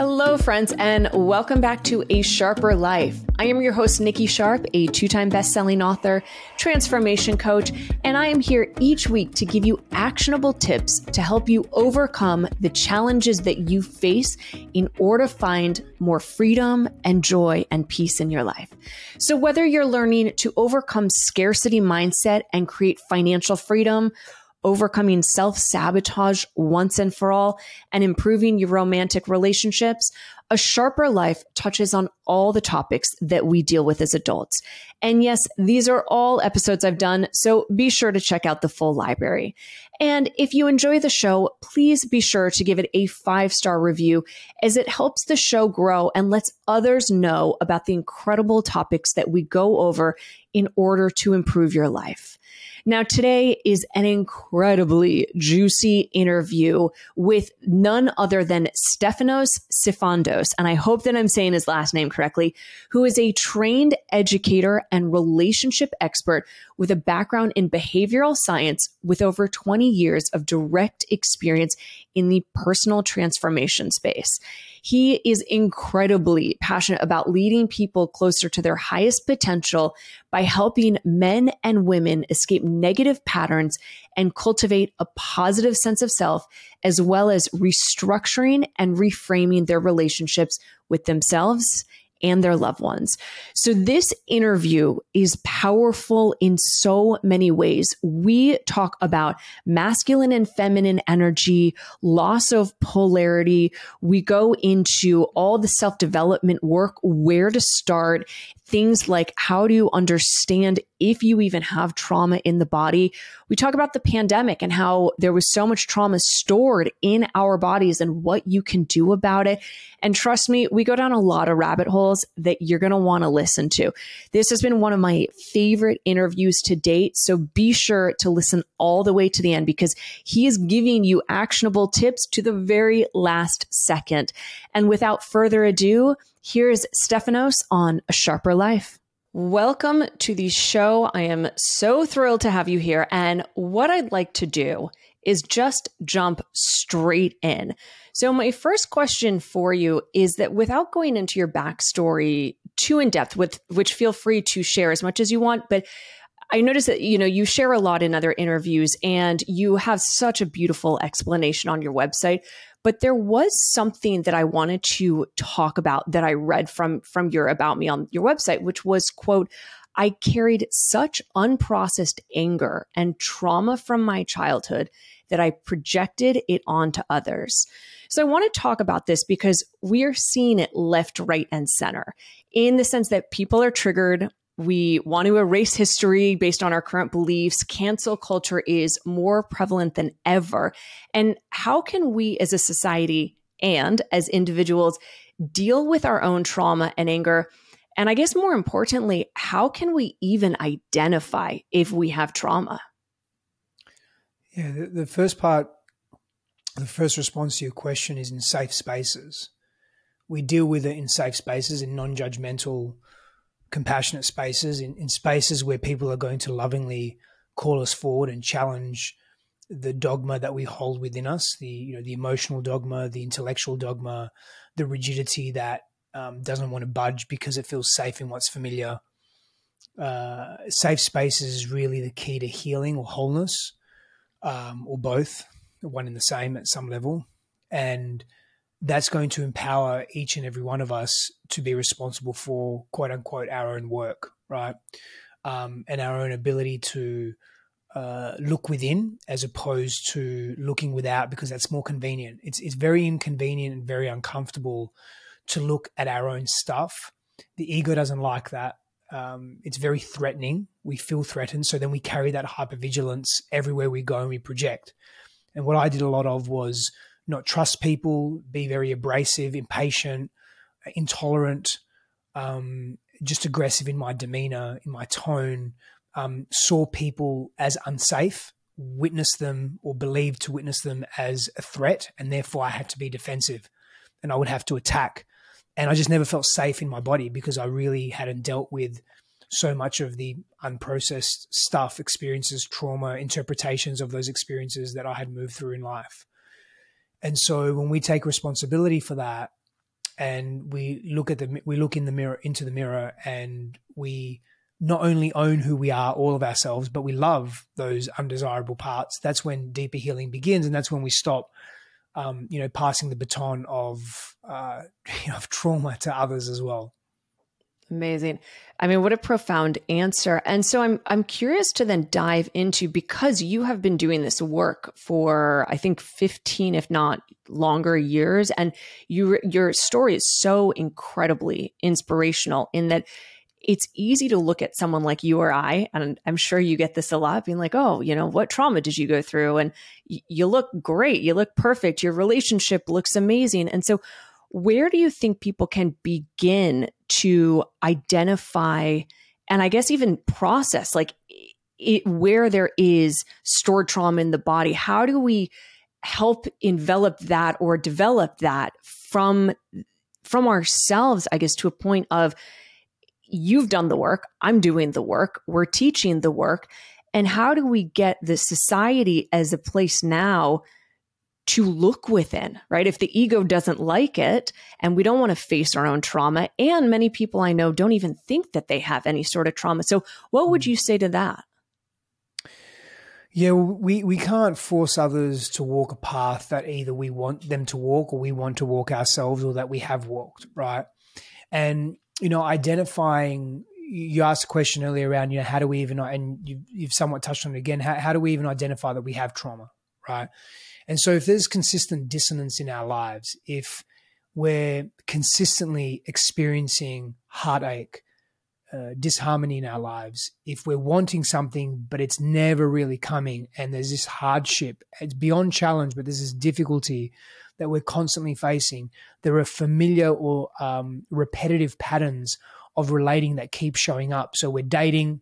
Hello, friends, and welcome back to A Sharper Life. I am your host, Nikki Sharp, a two time best-selling author, transformation coach, and I am here each week to give you actionable tips to help you overcome the challenges that you face in order to find more freedom and joy and peace in your life. So, whether you're learning to overcome scarcity mindset and create financial freedom, overcoming self sabotage once and for all, and improving your romantic relationships, a sharper life touches on all the topics that we deal with as adults. And yes, these are all episodes I've done, so be sure to check out the full library. And if you enjoy the show, please be sure to give it a five star review as it helps the show grow and lets others know about the incredible topics that we go over in order to improve your life. Now, today is an incredibly juicy interview with none other than Stefanos Sifandos. And I hope that I'm saying his last name correctly, who is a trained educator and relationship expert with a background in behavioral science with over 20 years of direct experience in the personal transformation space. He is incredibly passionate about leading people closer to their highest potential by helping men and women escape negative patterns and cultivate a positive sense of self, as well as restructuring and reframing their relationships with themselves and their loved ones. So this interview is powerful in so many ways. We talk about masculine and feminine energy, loss of polarity. We go into all the self development work, where to start, things like how do you understand if you even have trauma in the body. We talk about the pandemic and how there was so much trauma stored in our bodies and what you can do about it. And trust me, we go down a lot of rabbit holes that you're going to want to listen to. This has been one of my favorite interviews to date. So be sure to listen all the way to the end because he is giving you actionable tips to the very last second. And without further ado, Here's Stefanos on A Sharper Life. Welcome to the show. I am so thrilled to have you here. And what I'd like to do is just jump straight in. So, my first question for you is that without going into your backstory too in depth, with which feel free to share as much as you want, but I noticed that you know you share a lot in other interviews and you have such a beautiful explanation on your website but there was something that I wanted to talk about that I read from from your about me on your website, which was quote, I carried such unprocessed anger and trauma from my childhood that I projected it onto others. So I want to talk about this because we are seeing it left, right, and center in the sense that people are triggered we want to erase history based on our current beliefs. Cancel culture is more prevalent than ever. And how can we as a society and as individuals deal with our own trauma and anger? And I guess more importantly, how can we even identify if we have trauma? Yeah, the, the first part, the first response to your question is in safe spaces. We deal with it in safe spaces, in non judgmental compassionate spaces, in, in spaces where people are going to lovingly call us forward and challenge the dogma that we hold within us the you know the emotional dogma the intellectual dogma the rigidity that um, doesn't want to budge because it feels safe in what's familiar. Uh, safe spaces is really the key to healing or wholeness um, or both one and the same at some level. And that's going to empower each and every one of us to be responsible for quote unquote our own work, right? Um, and our own ability to uh, look within as opposed to looking without because that's more convenient. It's it's very inconvenient and very uncomfortable to look at our own stuff. The ego doesn't like that. Um, it's very threatening. We feel threatened, so then we carry that hypervigilance everywhere we go and we project. And what I did a lot of was not trust people, be very abrasive, impatient, intolerant, um, just aggressive in my demeanor, in my tone, um, saw people as unsafe, witnessed them or believed to witness them as a threat, and therefore I had to be defensive and I would have to attack. And I just never felt safe in my body because I really hadn't dealt with so much of the unprocessed stuff, experiences, trauma, interpretations of those experiences that I had moved through in life. And so when we take responsibility for that, and we look at the we look in the mirror into the mirror and we not only own who we are, all of ourselves, but we love those undesirable parts. That's when deeper healing begins, and that's when we stop, um, you know, passing the baton of uh, you know, of trauma to others as well. Amazing. I mean, what a profound answer. And so I'm I'm curious to then dive into because you have been doing this work for I think 15 if not longer years and you your story is so incredibly inspirational in that it's easy to look at someone like you or I, and I'm sure you get this a lot, being like, oh, you know, what trauma did you go through? And y- you look great, you look perfect, your relationship looks amazing. And so, where do you think people can begin to identify and I guess even process like it, where there is stored trauma in the body? How do we help envelop that or develop that from from ourselves? I guess to a point of you've done the work, I'm doing the work, we're teaching the work. And how do we get the society as a place now to look within, right? If the ego doesn't like it and we don't want to face our own trauma, and many people I know don't even think that they have any sort of trauma. So, what would mm. you say to that? Yeah, we, we can't force others to walk a path that either we want them to walk or we want to walk ourselves or that we have walked, right? And you know, identifying. You asked a question earlier around, you know, how do we even, and you've, you've somewhat touched on it again. How, how do we even identify that we have trauma, right? And so, if there's consistent dissonance in our lives, if we're consistently experiencing heartache, uh, disharmony in our lives, if we're wanting something but it's never really coming, and there's this hardship, it's beyond challenge, but there's this difficulty that we're constantly facing. There are familiar or um, repetitive patterns of relating that keep showing up. So we're dating,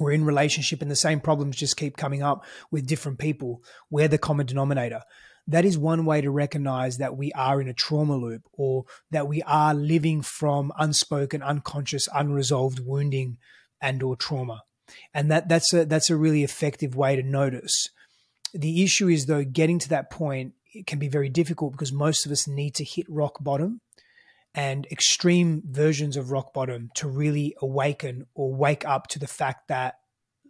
we're in relationship, and the same problems just keep coming up with different people. We're the common denominator. That is one way to recognize that we are in a trauma loop or that we are living from unspoken, unconscious, unresolved wounding and or trauma. And that that's a that's a really effective way to notice. The issue is though getting to that point can be very difficult because most of us need to hit rock bottom and extreme versions of rock bottom to really awaken or wake up to the fact that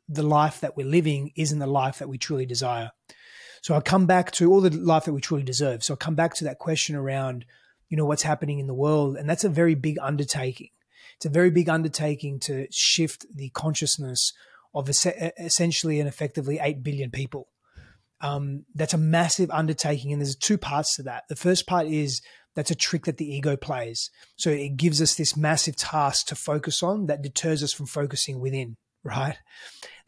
the life that we're living isn't the life that we truly desire. So I come back to all the life that we truly deserve. So I come back to that question around, you know, what's happening in the world. And that's a very big undertaking. It's a very big undertaking to shift the consciousness of essentially and effectively 8 billion people um, that's a massive undertaking. And there's two parts to that. The first part is that's a trick that the ego plays. So it gives us this massive task to focus on that deters us from focusing within, right?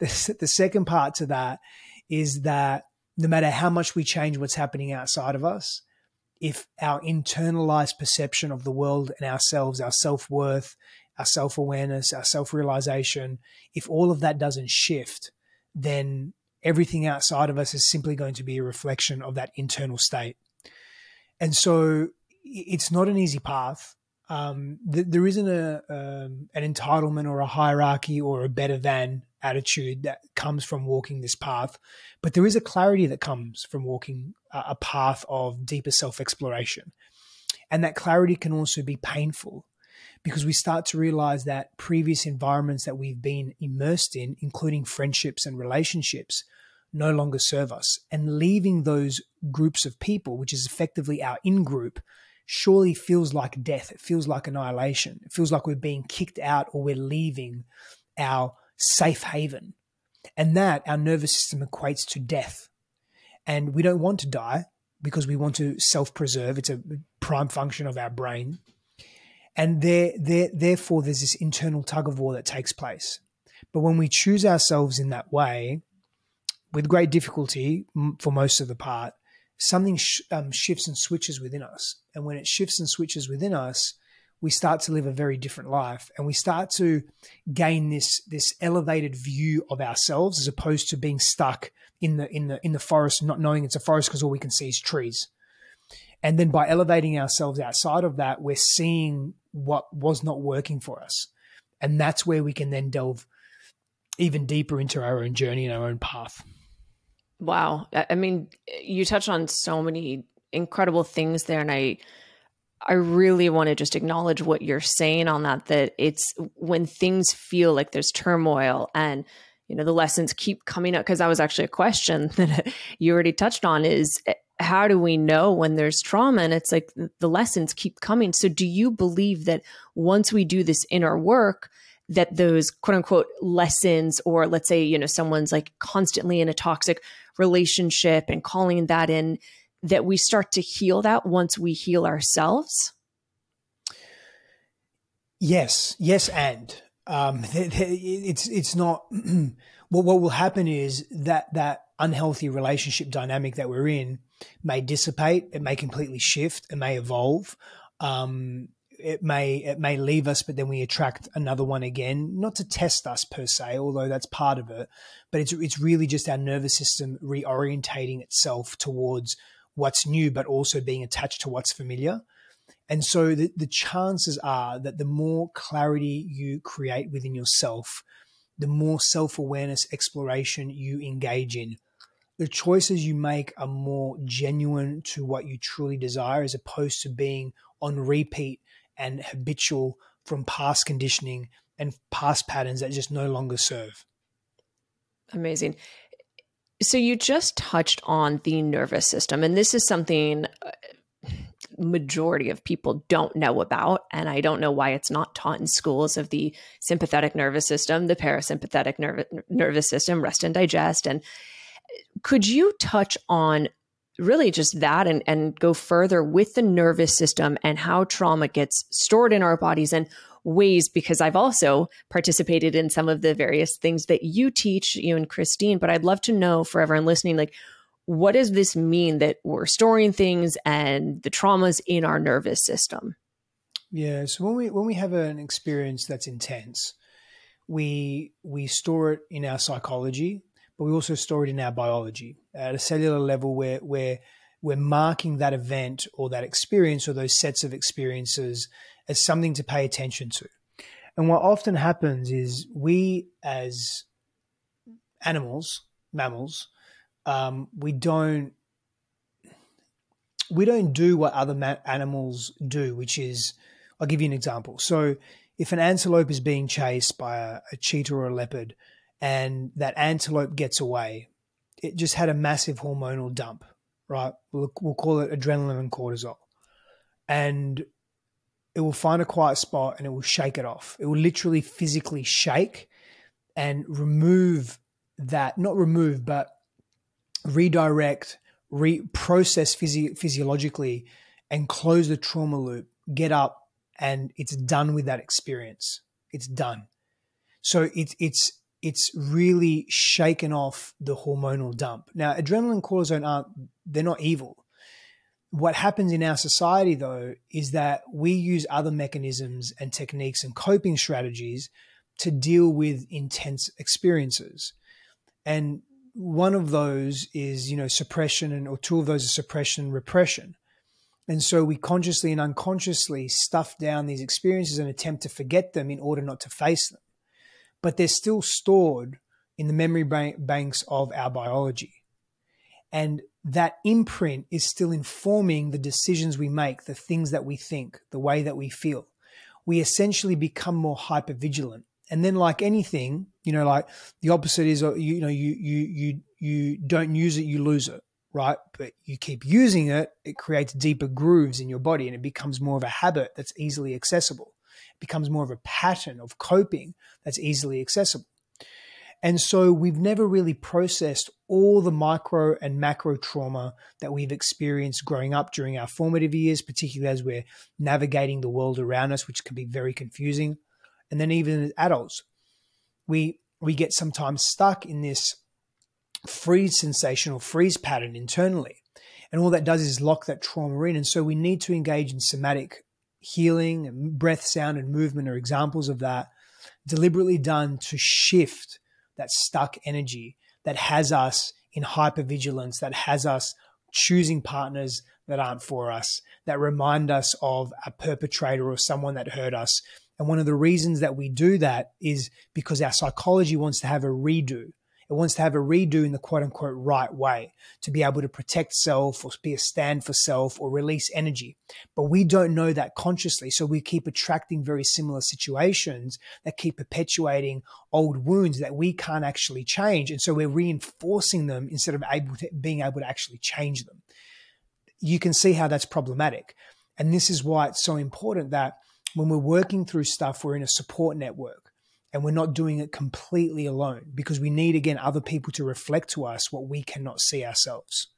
The, the second part to that is that no matter how much we change what's happening outside of us, if our internalized perception of the world and ourselves, our self worth, our self awareness, our self realization, if all of that doesn't shift, then everything outside of us is simply going to be a reflection of that internal state. And so it's not an easy path. Um, th- there isn't a um, an entitlement or a hierarchy or a better than attitude that comes from walking this path, but there is a clarity that comes from walking a, a path of deeper self exploration, and that clarity can also be painful because we start to realize that previous environments that we've been immersed in, including friendships and relationships, no longer serve us. And leaving those groups of people, which is effectively our in group, surely feels like death. It feels like annihilation. It feels like we're being kicked out or we're leaving our safe haven. And that our nervous system equates to death. And we don't want to die because we want to self preserve. It's a prime function of our brain. And there, there, therefore, there's this internal tug of war that takes place. But when we choose ourselves in that way, with great difficulty for most of the part, something sh- um, shifts and switches within us. And when it shifts and switches within us, we start to live a very different life. And we start to gain this this elevated view of ourselves as opposed to being stuck in the in the in the forest not knowing it's a forest because all we can see is trees. And then by elevating ourselves outside of that we're seeing what was not working for us. And that's where we can then delve even deeper into our own journey and our own path Wow. I mean, you touch on so many incredible things there. And I, I really want to just acknowledge what you're saying on that, that it's when things feel like there's turmoil and, you know, the lessons keep coming up. Cause that was actually a question that you already touched on is eh, how do we know when there's trauma? And it's like the lessons keep coming. So do you believe that once we do this inner work, that those quote unquote lessons, or let's say, you know, someone's like constantly in a toxic relationship and calling that in, that we start to heal that once we heal ourselves? Yes, yes, and um, it's it's not. what what will happen is that that unhealthy relationship dynamic that we're in may dissipate. It may completely shift. It may evolve. Um, it may it may leave us, but then we attract another one again. Not to test us per se, although that's part of it, but it's it's really just our nervous system reorientating itself towards what's new, but also being attached to what's familiar. And so the, the chances are that the more clarity you create within yourself, the more self awareness exploration you engage in, the choices you make are more genuine to what you truly desire as opposed to being on repeat and habitual from past conditioning and past patterns that just no longer serve. Amazing. So you just touched on the nervous system, and this is something uh, majority of people don't know about, and I don't know why it's not taught in schools of the sympathetic nervous system, the parasympathetic nerv- nervous system, rest and digest. And could you touch on really just that and, and go further with the nervous system and how trauma gets stored in our bodies and ways because I've also participated in some of the various things that you teach, you and Christine. But I'd love to know for everyone listening, like, what does this mean that we're storing things and the traumas in our nervous system? Yeah. So when we when we have an experience that's intense, we we store it in our psychology, but we also store it in our biology at a cellular level where we're marking that event or that experience or those sets of experiences as something to pay attention to. And what often happens is we, as animals, mammals, um, we don't we don't do what other ma- animals do, which is I'll give you an example. So if an antelope is being chased by a, a cheetah or a leopard, and that antelope gets away, it just had a massive hormonal dump, right? We'll, we'll call it adrenaline and cortisol, and it will find a quiet spot and it will shake it off. It will literally physically shake and remove that, not remove, but redirect, reprocess physi- physiologically and close the trauma loop, get up, and it's done with that experience. It's done. So it's it's it's really shaken off the hormonal dump. Now, adrenaline and cortisol aren't they're not evil what happens in our society, though, is that we use other mechanisms and techniques and coping strategies to deal with intense experiences. And one of those is, you know, suppression, and or two of those are suppression and repression. And so we consciously and unconsciously stuff down these experiences and attempt to forget them in order not to face them. But they're still stored in the memory banks of our biology. And that imprint is still informing the decisions we make, the things that we think, the way that we feel. We essentially become more hyper vigilant. And then, like anything, you know, like the opposite is, uh, you know, you you you you don't use it, you lose it, right? But you keep using it, it creates deeper grooves in your body, and it becomes more of a habit that's easily accessible. Becomes more of a pattern of coping that's easily accessible. And so we've never really processed all the micro and macro trauma that we've experienced growing up during our formative years, particularly as we're navigating the world around us, which can be very confusing. And then even as adults, we we get sometimes stuck in this freeze sensation or freeze pattern internally. And all that does is lock that trauma in. And so we need to engage in somatic healing breath, sound, and movement are examples of that, deliberately done to shift that stuck energy that has us in hypervigilance, that has us choosing partners that aren't for us, that remind us of a perpetrator or someone that hurt us. And one of the reasons that we do that is because our psychology wants to have a redo. It wants to have a redo in the quote unquote right way to be able to protect self or be a stand for self or release energy. But we don't know that consciously. So we keep attracting very similar situations that keep perpetuating old wounds that we can't actually change. And so we're reinforcing them instead of able to, being able to actually change them. You can see how that's problematic. And this is why it's so important that when we're working through stuff, we're in a support network and we're not doing it completely alone because we need, again, other people to reflect to us what we cannot see ourselves.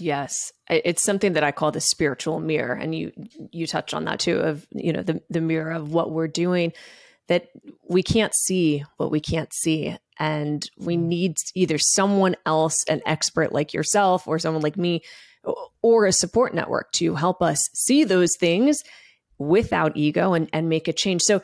Yes, it's something that I call the spiritual mirror, and you you touch on that too. Of you know the the mirror of what we're doing, that we can't see what we can't see, and we mm. need either someone else, an expert like yourself, or someone like me, or a support network to help us see those things without ego and, and make a change. So,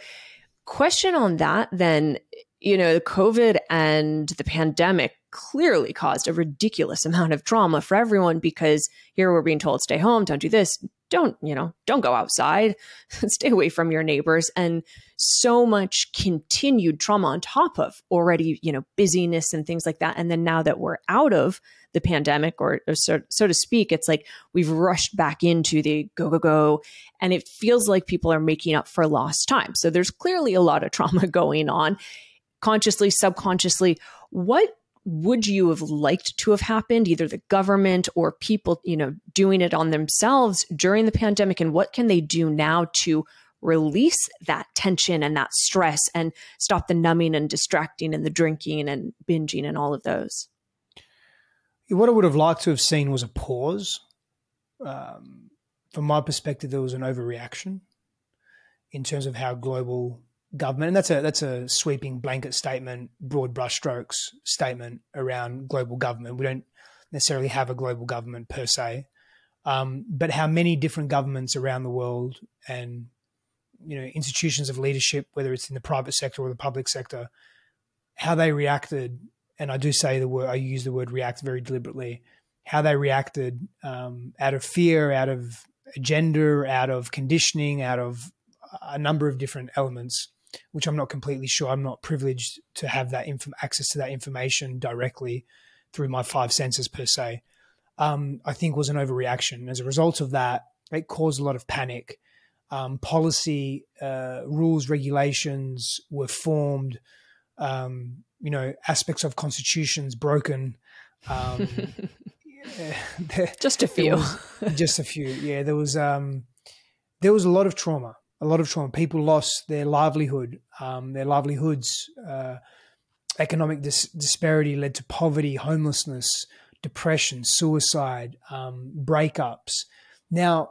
question on that then, you know, the COVID and the pandemic clearly caused a ridiculous amount of trauma for everyone because here we're being told stay home, don't do this, don't, you know, don't go outside, stay away from your neighbors. And so much continued trauma on top of already, you know, busyness and things like that. And then now that we're out of the pandemic, or, or so, so to speak, it's like we've rushed back into the go, go, go. And it feels like people are making up for lost time. So there's clearly a lot of trauma going on, consciously, subconsciously. What would you have liked to have happened either the government or people you know doing it on themselves during the pandemic and what can they do now to release that tension and that stress and stop the numbing and distracting and the drinking and binging and all of those what I would have liked to have seen was a pause. Um, from my perspective, there was an overreaction in terms of how global government, and that's a that's a sweeping blanket statement, broad brushstrokes statement around global government. We don't necessarily have a global government per se, um, but how many different governments around the world and you know institutions of leadership, whether it's in the private sector or the public sector, how they reacted and I do say the word, I use the word react very deliberately, how they reacted um, out of fear, out of agenda, out of conditioning, out of a number of different elements, which I'm not completely sure. I'm not privileged to have that inf- access to that information directly through my five senses per se. Um, I think was an overreaction. As a result of that, it caused a lot of panic. Um, policy, uh, rules, regulations were formed. Um, you know aspects of constitutions broken. Um, just a few, just a few. Yeah, there was um, there was a lot of trauma, a lot of trauma. People lost their livelihood, um, their livelihoods. Uh, economic dis- disparity led to poverty, homelessness, depression, suicide, um, breakups. Now,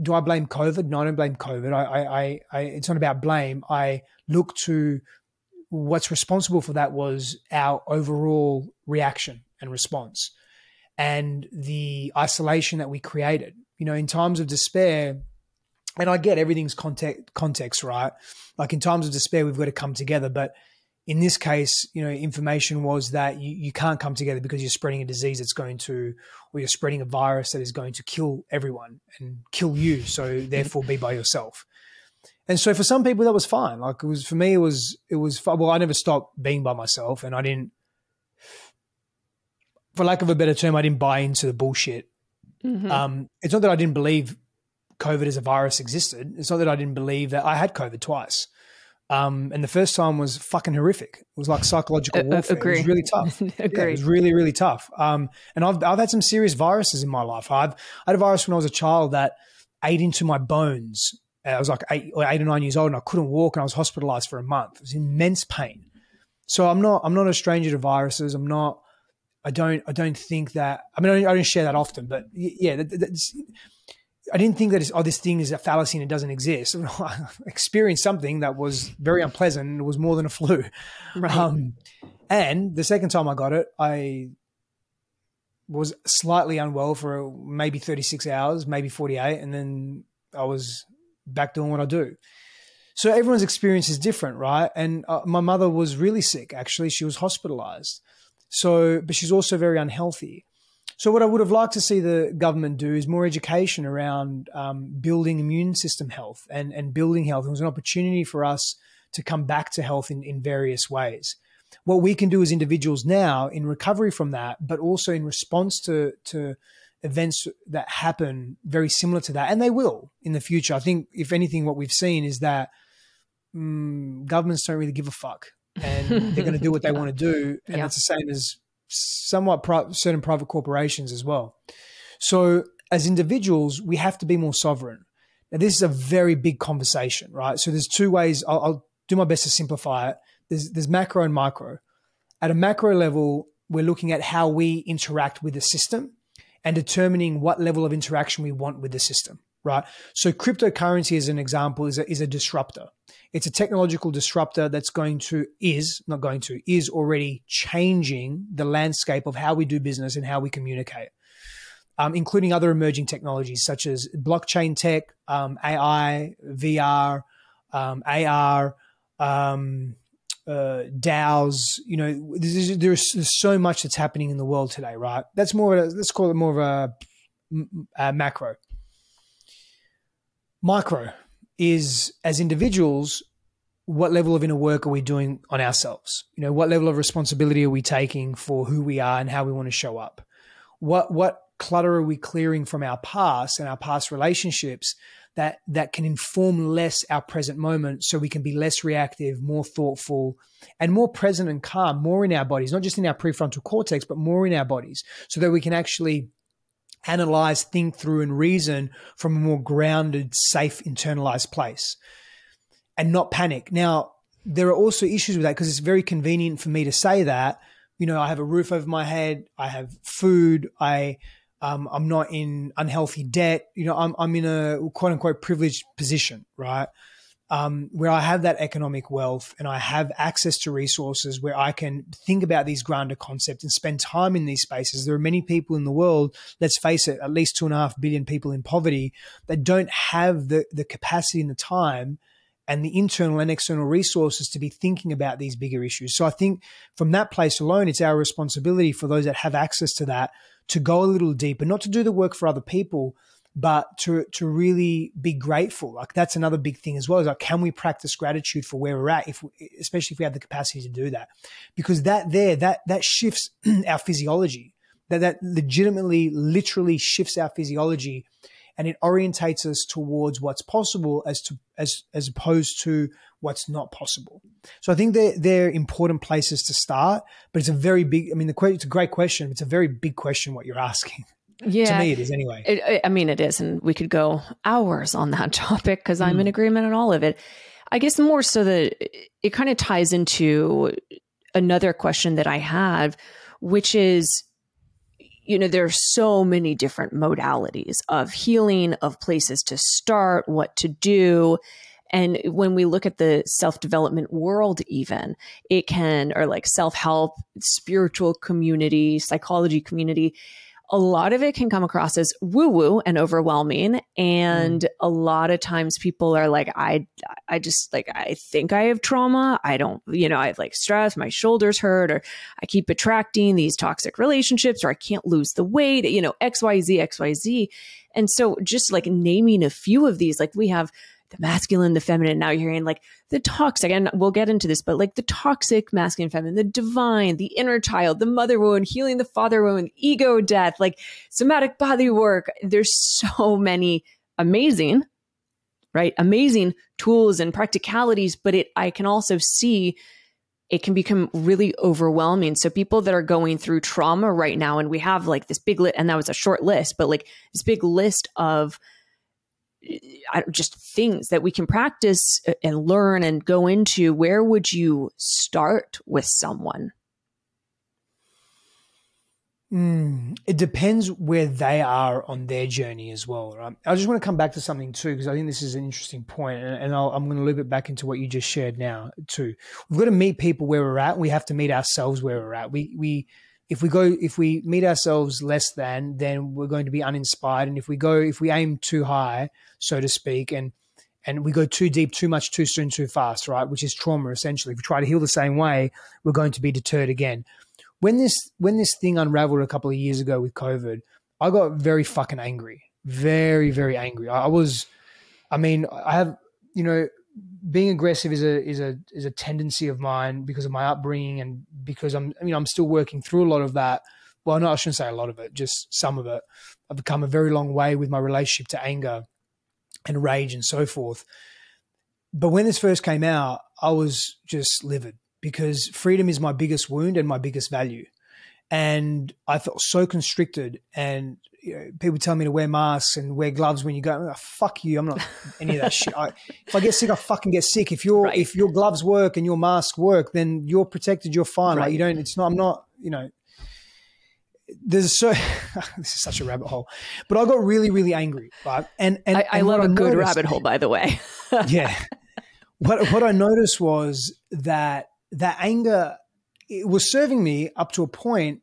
do I blame COVID? No, I don't blame COVID. I, I, I, it's not about blame. I look to what's responsible for that was our overall reaction and response and the isolation that we created. You know, in times of despair, and I get everything's context, context, right? Like in times of despair, we've got to come together. But in this case, you know, information was that you, you can't come together because you're spreading a disease that's going to, or you're spreading a virus that is going to kill everyone and kill you. So therefore, be by yourself. And so for some people that was fine. Like it was for me, it was it was fun. well. I never stopped being by myself, and I didn't, for lack of a better term, I didn't buy into the bullshit. Mm-hmm. Um, it's not that I didn't believe COVID as a virus existed. It's not that I didn't believe that I had COVID twice. Um, and the first time was fucking horrific. It was like psychological warfare. Uh, it was really tough. yeah, it was really, really tough. Um, and I've, I've had some serious viruses in my life. I've I had a virus when I was a child that ate into my bones I was like eight or eight or nine years old and I couldn't walk and I was hospitalized for a month. It was immense pain. So I'm not I'm not a stranger to viruses. I'm not. I don't I don't think that. I mean I don't, I don't share that often, but yeah, that, I didn't think that oh this thing is a fallacy and it doesn't exist. I experienced something that was very unpleasant. And it was more than a flu. Right. Um, and the second time I got it, I was slightly unwell for maybe 36 hours, maybe 48, and then I was back doing what I do. So everyone's experience is different, right? And uh, my mother was really sick. Actually, she was hospitalized. So, but she's also very unhealthy. So, what I would have liked to see the government do is more education around um, building immune system health and and building health. It was an opportunity for us to come back to health in in various ways. what we can do as individuals now in recovery from that, but also in response to to events that happen very similar to that, and they will in the future. I think, if anything, what we've seen is that mm, governments don't really give a fuck, and they're going to do what they want to do, and yeah. it's the same as somewhat pri- certain private corporations as well. So, as individuals, we have to be more sovereign. Now, this is a very big conversation, right? So, there's two ways. I'll, I'll do my best to simplify it there's, there's macro and micro. At a macro level, we're looking at how we interact with the system and determining what level of interaction we want with the system, right? So cryptocurrency as an example is a, is a disruptor. It's a technological disruptor that's going to, is, not going to, is already changing the landscape of how we do business and how we communicate. Um, including other emerging technologies such as blockchain tech, um, AI, VR, um, AR, um, uh, DAOs. You know, there's, there's, there's, so much that's happening in the world today, right? That's more. of A, let's call it more of a, a macro. Micro is as individuals, what level of inner work are we doing on ourselves? You know, what level of responsibility are we taking for who we are and how we want to show up? What what clutter are we clearing from our past and our past relationships that that can inform less our present moment so we can be less reactive more thoughtful and more present and calm more in our bodies not just in our prefrontal cortex but more in our bodies so that we can actually analyze think through and reason from a more grounded safe internalized place and not panic. Now there are also issues with that because it's very convenient for me to say that. You know i have a roof over my head i have food i um, I'm not in unhealthy debt. You know, I'm, I'm in a quote unquote privileged position, right? Um, where I have that economic wealth and I have access to resources where I can think about these grander concepts and spend time in these spaces. There are many people in the world, let's face it, at least two and a half billion people in poverty that don't have the, the capacity and the time and the internal and external resources to be thinking about these bigger issues. So I think from that place alone, it's our responsibility for those that have access to that to go a little deeper, not to do the work for other people, but to to really be grateful. Like that's another big thing as well. Is like, can we practice gratitude for where we're at, if we, especially if we have the capacity to do that, because that there that that shifts our physiology. That that legitimately, literally shifts our physiology, and it orientates us towards what's possible as to as as opposed to what's not possible. So I think they're, they're important places to start, but it's a very big, I mean, the it's a great question. It's a very big question what you're asking. Yeah. to me, it is anyway. It, I mean, it is. And we could go hours on that topic because I'm in hmm. agreement on all of it. I guess more so that it kind of ties into another question that I have, which is, you know, there are so many different modalities of healing, of places to start, what to do. And when we look at the self development world, even it can, or like self help, spiritual community, psychology community, a lot of it can come across as woo woo and overwhelming. And mm. a lot of times people are like, I, I just like, I think I have trauma. I don't, you know, I have like stress, my shoulders hurt, or I keep attracting these toxic relationships, or I can't lose the weight, you know, XYZ, XYZ. And so just like naming a few of these, like we have the masculine, the feminine. Now you're hearing like the toxic, and we'll get into this, but like the toxic masculine, feminine, the divine, the inner child, the mother wound, healing the father wound, ego death, like somatic body work. There's so many amazing, right? Amazing tools and practicalities, but it, I can also see it can become really overwhelming. So people that are going through trauma right now, and we have like this big list, and that was a short list, but like this big list of just things that we can practice uh, and learn and go into, where would you start with someone? Mm, it depends where they are on their journey as well, right? I just want to come back to something too, because I think this is an interesting point, and, and i am going to loop it back into what you just shared now too. We've got to meet people where we're at. We have to meet ourselves where we're at. We we if we go if we meet ourselves less than, then we're going to be uninspired, and if we go if we aim too high, so to speak, and and we go too deep, too much, too soon, too fast, right? Which is trauma essentially. If we try to heal the same way, we're going to be deterred again. When this when this thing unraveled a couple of years ago with COVID, I got very fucking angry, very very angry. I was, I mean, I have you know being aggressive is a is a is a tendency of mine because of my upbringing and because I'm I mean I'm still working through a lot of that. Well, no, I shouldn't say a lot of it, just some of it. I've come a very long way with my relationship to anger and rage and so forth. But when this first came out, I was just livid because freedom is my biggest wound and my biggest value. And I felt so constricted. And you know, people tell me to wear masks and wear gloves when you go. Oh, fuck you! I'm not any of that shit. I, if I get sick, I fucking get sick. If your right. if your gloves work and your mask work, then you're protected. You're fine. Right. Like you don't. It's not. I'm not. You know. There's so this is such a rabbit hole, but I got really really angry. Right, and and I, I and love a good noticed, rabbit hole, by the way. yeah, what what I noticed was that that anger it was serving me up to a point,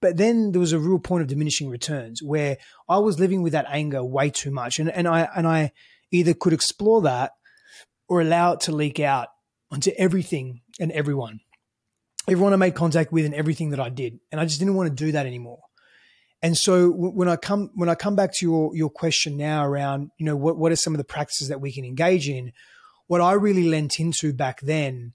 but then there was a real point of diminishing returns where I was living with that anger way too much, and and I and I either could explore that or allow it to leak out onto everything and everyone, everyone I made contact with, and everything that I did, and I just didn't want to do that anymore. And so when I come when I come back to your your question now around you know what what are some of the practices that we can engage in, what I really lent into back then,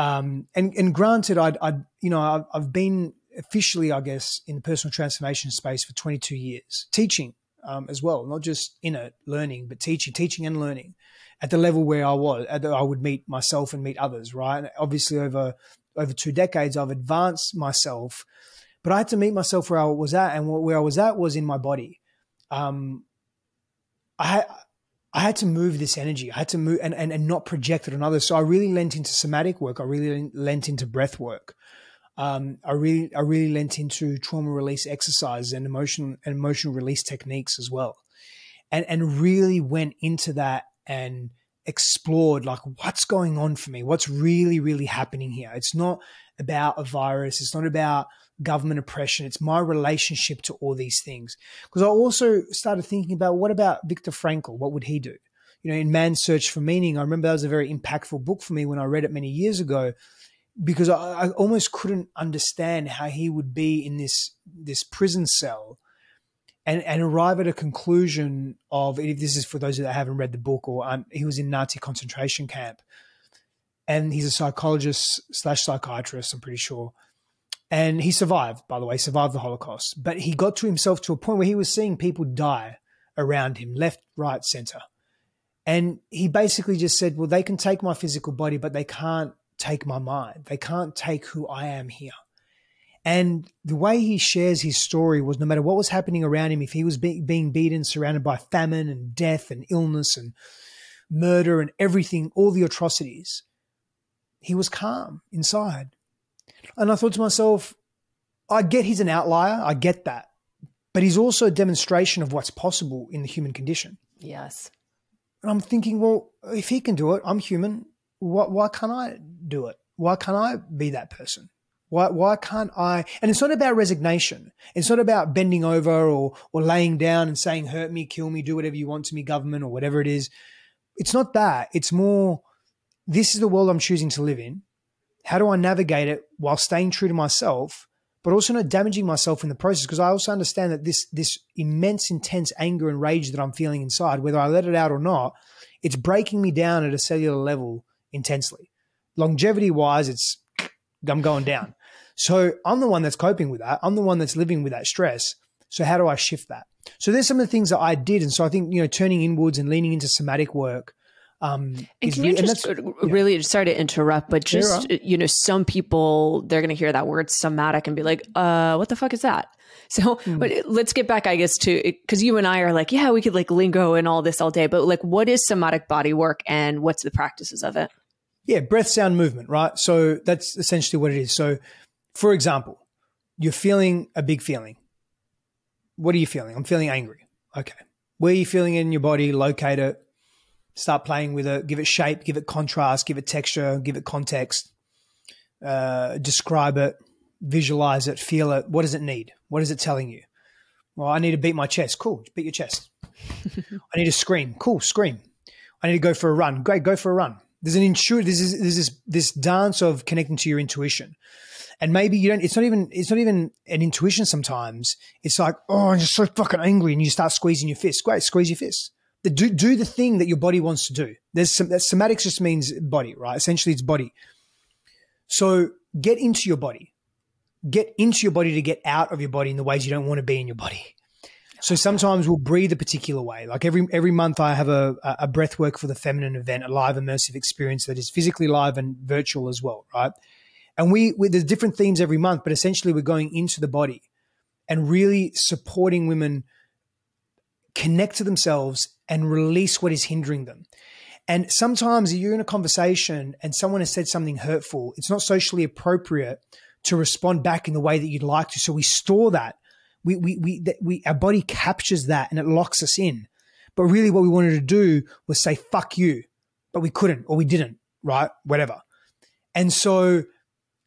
um, and and granted, I'd, I'd you know I've, I've, been officially, I guess, in the personal transformation space for 22 years, teaching um, as well, not just in it learning, but teaching, teaching and learning at the level where I was, I would meet myself and meet others. Right, and obviously over over two decades, I've advanced myself, but I had to meet myself where I was at, and where I was at was in my body. Um, I I had to move this energy. I had to move and, and, and not project it on others. So I really lent into somatic work. I really lent into breath work. Um, I really, I really lent into trauma release exercises and emotion and emotional release techniques as well. And, and really went into that and explored like what's going on for me? What's really, really happening here? It's not about a virus. It's not about government oppression. It's my relationship to all these things. Because I also started thinking about what about Viktor Frankl? What would he do? You know, in Man's Search for Meaning, I remember that was a very impactful book for me when I read it many years ago, because I, I almost couldn't understand how he would be in this this prison cell and, and arrive at a conclusion of if this is for those that haven't read the book or um, he was in Nazi concentration camp and he's a psychologist slash psychiatrist, I'm pretty sure and he survived, by the way, survived the Holocaust. But he got to himself to a point where he was seeing people die around him, left, right, center. And he basically just said, Well, they can take my physical body, but they can't take my mind. They can't take who I am here. And the way he shares his story was no matter what was happening around him, if he was be- being beaten, surrounded by famine and death and illness and murder and everything, all the atrocities, he was calm inside and I thought to myself, I get he's an outlier. I get that. But he's also a demonstration of what's possible in the human condition. Yes. And I'm thinking, well, if he can do it, I'm human. Why, why can't I do it? Why can't I be that person? Why, why can't I? And it's not about resignation. It's not about bending over or, or laying down and saying, hurt me, kill me, do whatever you want to me, government, or whatever it is. It's not that. It's more, this is the world I'm choosing to live in. How do I navigate it while staying true to myself, but also not damaging myself in the process? Because I also understand that this this immense, intense anger and rage that I'm feeling inside, whether I let it out or not, it's breaking me down at a cellular level intensely. Longevity wise, it's I'm going down. So I'm the one that's coping with that. I'm the one that's living with that stress. So how do I shift that? So there's some of the things that I did, and so I think you know turning inwards and leaning into somatic work um, and can you just yeah. really sorry to interrupt, but just you know, some people they're going to hear that word somatic and be like, "Uh, what the fuck is that?" So, mm. but let's get back, I guess, to because you and I are like, yeah, we could like lingo and all this all day, but like, what is somatic body work and what's the practices of it? Yeah, breath, sound, movement, right? So that's essentially what it is. So, for example, you're feeling a big feeling. What are you feeling? I'm feeling angry. Okay. Where are you feeling it in your body? Locate it start playing with it, give it shape, give it contrast, give it texture, give it context, uh, describe it, visualize it, feel it. What does it need? What is it telling you? Well, I need to beat my chest. Cool, beat your chest. I need to scream. Cool, scream. I need to go for a run. Great, go for a run. There's an intuitive. This is this is this dance of connecting to your intuition, and maybe you don't. It's not even. It's not even an intuition. Sometimes it's like, oh, I'm just so fucking angry, and you start squeezing your fist. Great, squeeze your fist The, do, do the thing that your body wants to do. There's some, that somatics just means body, right? Essentially, it's body. So get into your body. Get into your body to get out of your body in the ways you don't want to be in your body. So sometimes we'll breathe a particular way. Like every every month, I have a a breath work for the feminine event, a live immersive experience that is physically live and virtual as well, right? And we, we there's different themes every month, but essentially we're going into the body and really supporting women connect to themselves and release what is hindering them. And sometimes you're in a conversation and someone has said something hurtful, it's not socially appropriate to respond back in the way that you'd like to. So we store that. We, we, we, we, our body captures that and it locks us in. But really, what we wanted to do was say, fuck you. But we couldn't or we didn't, right? Whatever. And so,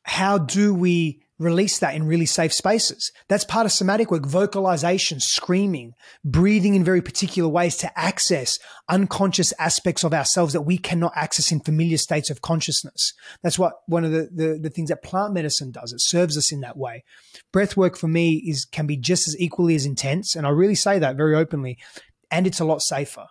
how do we release that in really safe spaces. That's part of somatic work, vocalization, screaming, breathing in very particular ways to access unconscious aspects of ourselves that we cannot access in familiar states of consciousness. That's what one of the, the, the things that plant medicine does. It serves us in that way. Breath work for me is can be just as equally as intense. And I really say that very openly. And it's a lot safer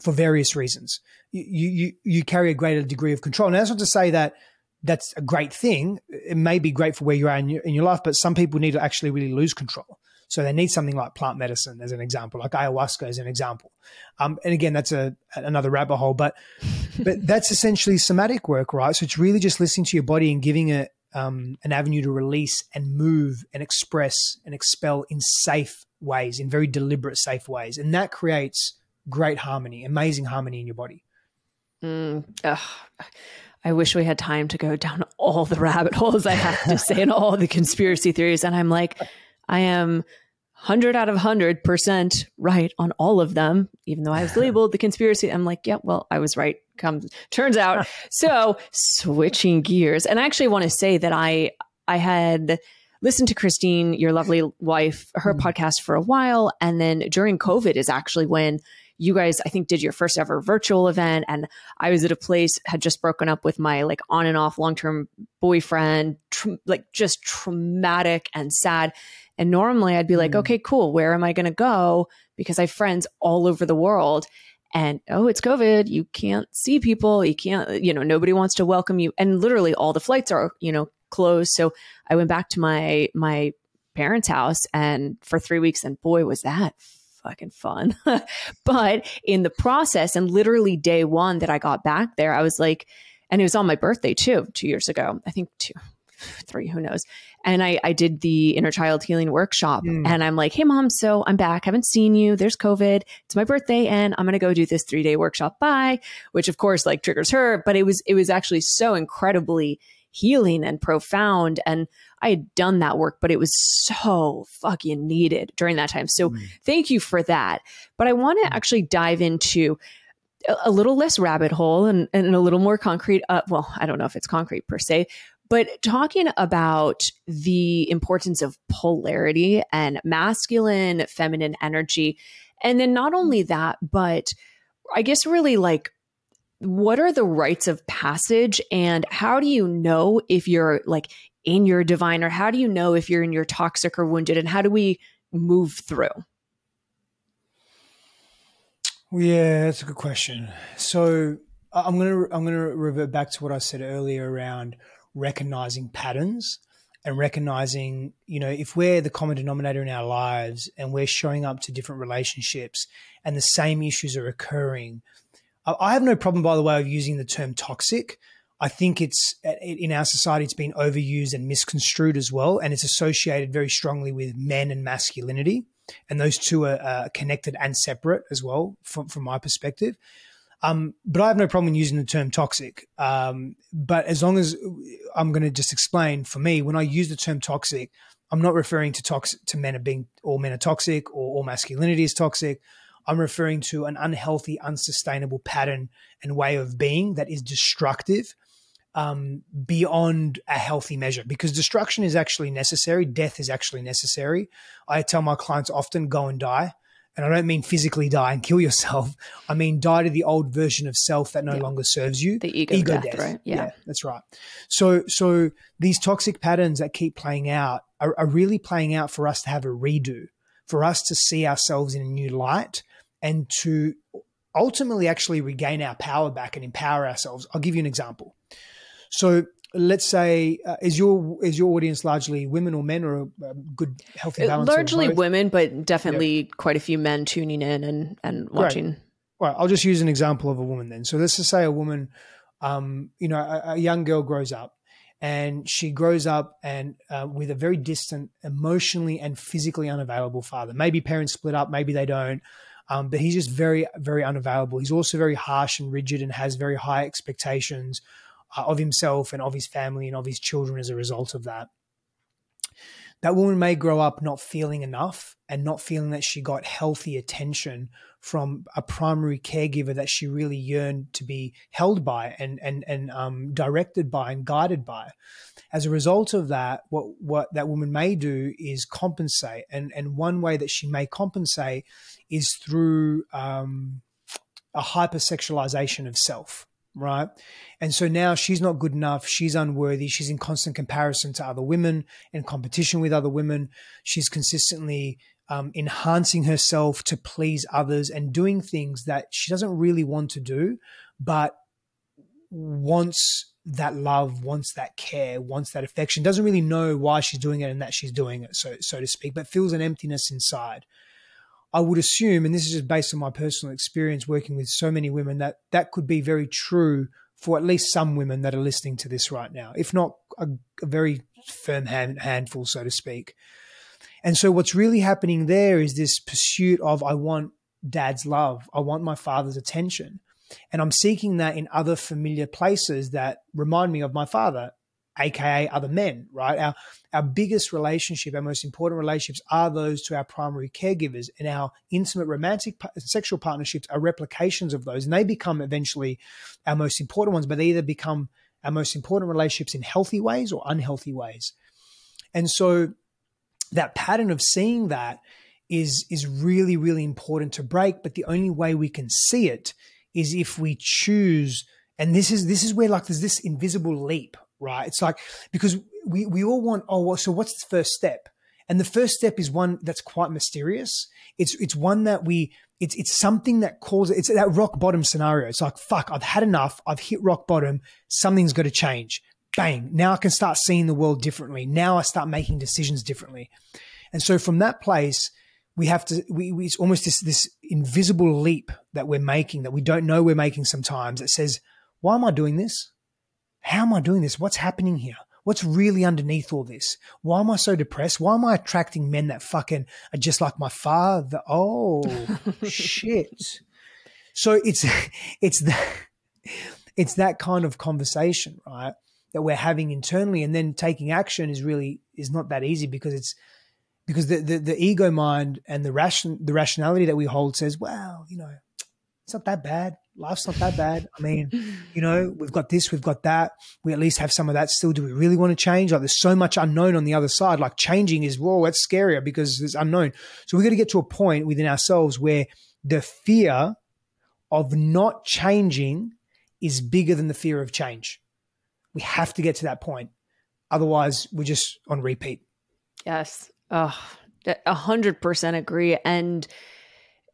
for various reasons. You, you, you carry a greater degree of control. Now, that's not to say that that's a great thing. It may be great for where you are in your, in your life, but some people need to actually really lose control. So they need something like plant medicine as an example, like ayahuasca as an example. Um, and again, that's a another rabbit hole, but but that's essentially somatic work, right? So it's really just listening to your body and giving it um, an avenue to release and move and express and expel in safe ways, in very deliberate, safe ways, and that creates great harmony, amazing harmony in your body. Mm, I wish we had time to go down all the rabbit holes I have to say and all the conspiracy theories. And I'm like, I am 100 out of 100% right on all of them, even though I was labeled the conspiracy. I'm like, yeah, well, I was right. Comes turns out. so switching gears. And I actually want to say that I, I had listened to Christine, your lovely wife, her mm. podcast for a while. And then during COVID is actually when you guys, I think, did your first ever virtual event. And I was at a place, had just broken up with my like on and off long term boyfriend, tr- like just traumatic and sad. And normally I'd be like, mm. okay, cool. Where am I going to go? Because I have friends all over the world. And oh, it's COVID. You can't see people. You can't, you know, nobody wants to welcome you. And literally all the flights are, you know, closed. So I went back to my, my parents' house and for three weeks. And boy, was that fucking fun. but in the process, and literally day one that I got back there, I was like, and it was on my birthday too, two years ago. I think two, three, who knows. And I, I did the inner child healing workshop mm. and I'm like, hey mom, so I'm back. Haven't seen you. There's COVID. It's my birthday and I'm gonna go do this three day workshop. Bye. Which of course like triggers her, but it was it was actually so incredibly healing and profound. And I had done that work, but it was so fucking needed during that time. So mm. thank you for that. But I want to mm. actually dive into a, little less rabbit hole and, and a little more concrete. Uh, well, I don't know if it's concrete per se, but talking about the importance of polarity and masculine, feminine energy. And then not only that, but I guess really like what are the rites of passage? And how do you know if you're like in your divine or how do you know if you're in your toxic or wounded? And how do we move through? Yeah that's a good question. So i'm going to i'm going to revert back to what i said earlier around recognizing patterns and recognizing you know if we're the common denominator in our lives and we're showing up to different relationships and the same issues are occurring I have no problem, by the way, of using the term toxic. I think it's in our society, it's been overused and misconstrued as well. And it's associated very strongly with men and masculinity. And those two are uh, connected and separate as well, from, from my perspective. Um, but I have no problem in using the term toxic. Um, but as long as I'm going to just explain for me, when I use the term toxic, I'm not referring to toxic to men are being all men are toxic or all masculinity is toxic. I'm referring to an unhealthy, unsustainable pattern and way of being that is destructive um, beyond a healthy measure because destruction is actually necessary. Death is actually necessary. I tell my clients often go and die. And I don't mean physically die and kill yourself. I mean die to the old version of self that no yeah. longer serves you. The ego, ego death, death, right? Yeah. yeah. that's right. So, so these toxic patterns that keep playing out are, are really playing out for us to have a redo, for us to see ourselves in a new light, and to ultimately actually regain our power back and empower ourselves. I'll give you an example. So let's say uh, is your is your audience largely women or men or a, good healthy uh, balance largely women but definitely yeah. quite a few men tuning in and and watching right. right i'll just use an example of a woman then so let's just say a woman um, you know a, a, young girl grows up and she grows up and uh, with a very distant emotionally and physically unavailable father maybe parents split up maybe they don't um, but he's just very very unavailable he's also very harsh and rigid and has very high expectations uh, of himself and of his family and of his children as a result of that. That woman may grow up not feeling enough and not feeling that she got healthy attention from a primary caregiver that she really yearned to be held by and and and um, directed by and guided by. As a result of that, what what that woman may do is compensate, and and one way that she may compensate is through um, a hypersexualization of self right? And so now she's not good enough. She's unworthy. She's in constant comparison to other women and competition with other women. She's consistently um, enhancing herself to please others and doing things that she doesn't really want to do, but wants that love, wants that care, wants that affection. Doesn't really know why she's doing it and that she's doing it, so so to speak, but feels an emptiness inside. I would assume, and this is just based on my personal experience working with so many women, that that could be very true for at least some women that are listening to this right now, if not a, a very firm hand, handful, so to speak. And so, what's really happening there is this pursuit of I want dad's love, I want my father's attention. And I'm seeking that in other familiar places that remind me of my father aka other men, right? Our our biggest relationship, our most important relationships are those to our primary caregivers, and our intimate romantic sexual partnerships are replications of those, and they become eventually our most important ones. But they either become our most important relationships in healthy ways or unhealthy ways, and so that pattern of seeing that is is really really important to break. But the only way we can see it is if we choose and this is this is where like there's this invisible leap right? It's like because we we all want oh well, so what's the first step? And the first step is one that's quite mysterious. It's it's one that we it's it's something that calls it's that rock bottom scenario. It's like fuck, I've had enough. I've hit rock bottom. Something's got to change. Bang! Now I can start seeing the world differently. Now I start making decisions differently. And so from that place, we have to we, we it's almost this this invisible leap that we're making that we don't know we're making sometimes that says, why am I doing this? How am I doing this? What's happening here? What's really underneath all this? Why am I so depressed? Why am I attracting men that fucking are just like my father? Oh shit. So it's it's that it's that kind of conversation, right? That we're having internally and then taking action is really is not that easy because it's because the, the, the ego mind and the ration the rationality that we hold says, well, you know, it's not that bad life's not that bad. I mean, you know, we've got this, we've got that. We at least have some of that still. Do we really want to change? Like, there's so much unknown on the other side. Like, changing is, whoa, that's scarier because it's unknown. So we got to get to a point within ourselves where the fear of not changing is bigger than the fear of change. We have to get to that point. Otherwise, we're just on repeat. Yes. a hundred percent agree. And,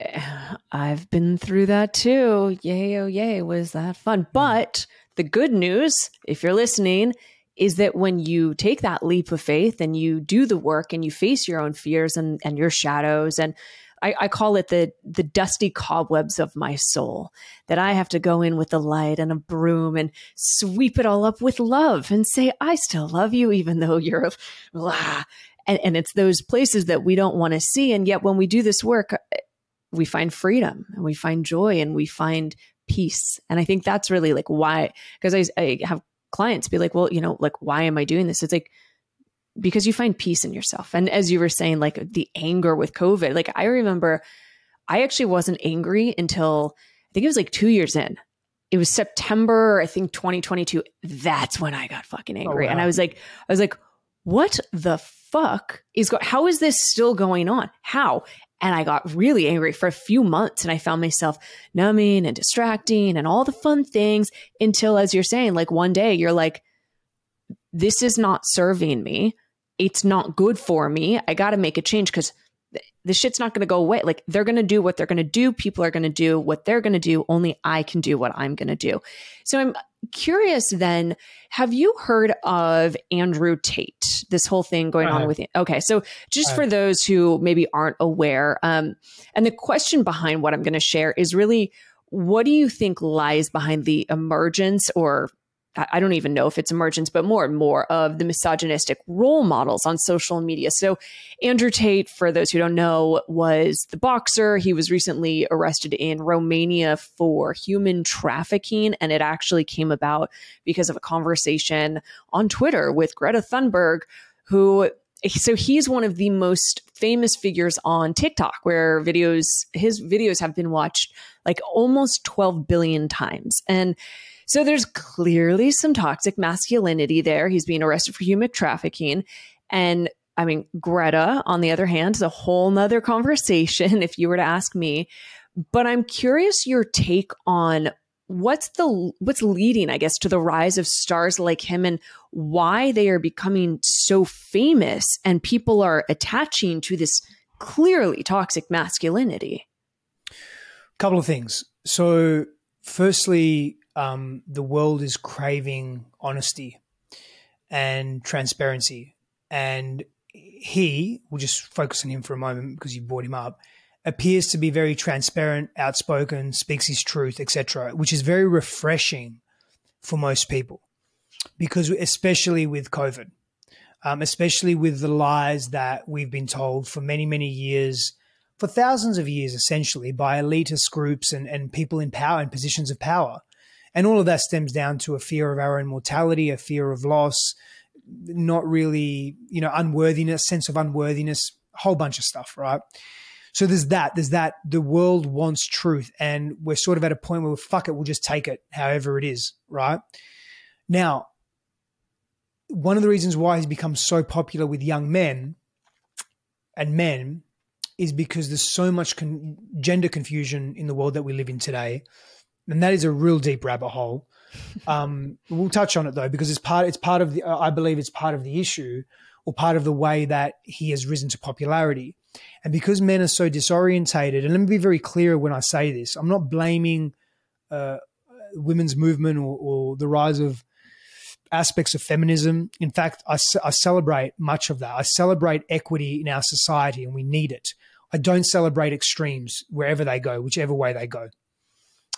I've been through that too. Yay, oh, yay. Was that fun? Hmm. But the good news, if you're listening, is that when you take that leap of faith and you do the work and you face your own fears and, and your shadows and I, I, call it the the dusty cobwebs of my soul that I have to go in with a light and a broom and sweep it all up with love and say I still love you even though you're blah. And, and it's those places that we don't want to see and yet when we do this work we find freedom and we find joy and we find peace. And I think that's really like why, because I, I have clients be like, well, you know, like, why am I doing this? It's like, because you find peace in yourself. And as you were saying, like the anger with COVID, like I remember I actually wasn't angry until I think it was like two years in. It was September, I think 2022. That's when I got fucking oh, angry. Oh, wow. And I was like, I was like, what the fuck is going, how is this still going on? How? And I got really angry for a few months and I found myself numbing and distracting and all the fun things until, as you're saying, like one day you're like, this is not serving me. It's not good for me. I got to make a change because the shit's not going to go away. Like they're going to do what they're going to do. People are going to do what they're going to do. Only I can do what I'm going to do. So I'm curious then, have you heard of Andrew Tate? This whole thing going on with Okay, so just for those who maybe aren't aware, um, and the question behind what I'm going to share is really what do you think lies behind the emergence or I don't even know if it's emergence, but more and more of the misogynistic role models on social media. So, Andrew Tate, for those who don't know, was the boxer. He was recently arrested in Romania for human trafficking. And it actually came about because of a conversation on Twitter with Greta Thunberg, who so he's one of the most famous figures on TikTok where videos his videos have been watched like almost 12 billion times and so there's clearly some toxic masculinity there. He's being arrested for human trafficking. And I mean, Greta, on the other hand, is a whole nother conversation if you were to ask me. But I'm curious your take on what's the what's leading, I guess, to the rise of stars like him and why they are becoming so famous and people are attaching to this clearly toxic masculinity. Couple of things. So firstly, um, the world is craving honesty and transparency. And he, we'll just focus on him for a moment because you brought him up, appears to be very transparent, outspoken, speaks his truth, etc., which is very refreshing for most people. Because especially with COVID, um, especially with the lies that we've been told for many, many years, for thousands of years, essentially, by elitist groups and, and people in power and positions of power and all of that stems down to a fear of our own mortality, a fear of loss, not really, you know, unworthiness, sense of unworthiness, a whole bunch of stuff, right? So there's that. There's that. The world wants truth, and we're sort of at a point where fuck it, we'll just take it, however it is, right? Now, one of the reasons why he's become so popular with young men and men is because there's so much con- gender confusion in the world that we live in today and that is a real deep rabbit hole. Um, we'll touch on it though because it's part. It's part of the. I believe it's part of the issue, or part of the way that he has risen to popularity. And because men are so disorientated, and let me be very clear when I say this, I'm not blaming uh, women's movement or, or, the rise of aspects of feminism. In fact, I, I celebrate much of that. I celebrate equity in our society, and we need it. I don't celebrate extremes wherever they go, whichever way they go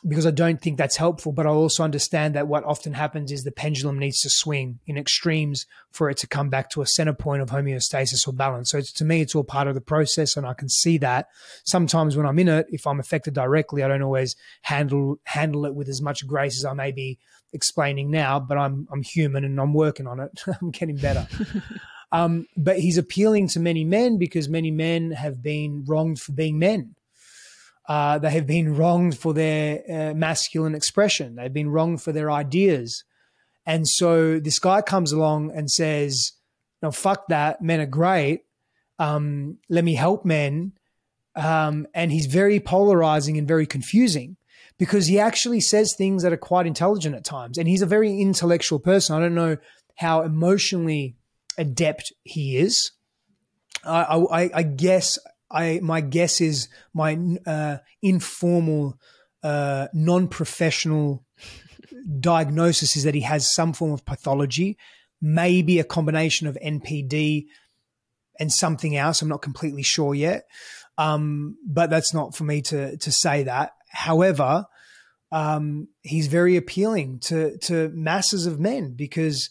because I don't think that's helpful. But I also understand that what often happens is the pendulum needs to swing in extremes for it to come back to a center point of homeostasis or balance. So to me, it's all part of the process, and I can see that. Sometimes when I'm in it, if I'm affected directly, I don't always handle handle it with as much grace as I may be explaining now. But I'm I'm human and I'm working on it. I'm getting better. um, but he's appealing to many men because many men have been wronged for being men uh, they have been wronged for their uh, masculine expression. They've been wronged for their ideas. And so this guy comes along and says, no, fuck that. Men are great. Um, let me help men. Um, and he's very polarizing and very confusing because he actually says things that are quite intelligent at times. And he's a very intellectual person. I don't know how emotionally adept he is. I, I, I guess I my guess is my uh, informal, uh, non-professional diagnosis is that he has some form of pathology, maybe a combination of NPD and something else. I'm not completely sure yet, um, but that's not for me to to say that. However, um, he's very appealing to to masses of men because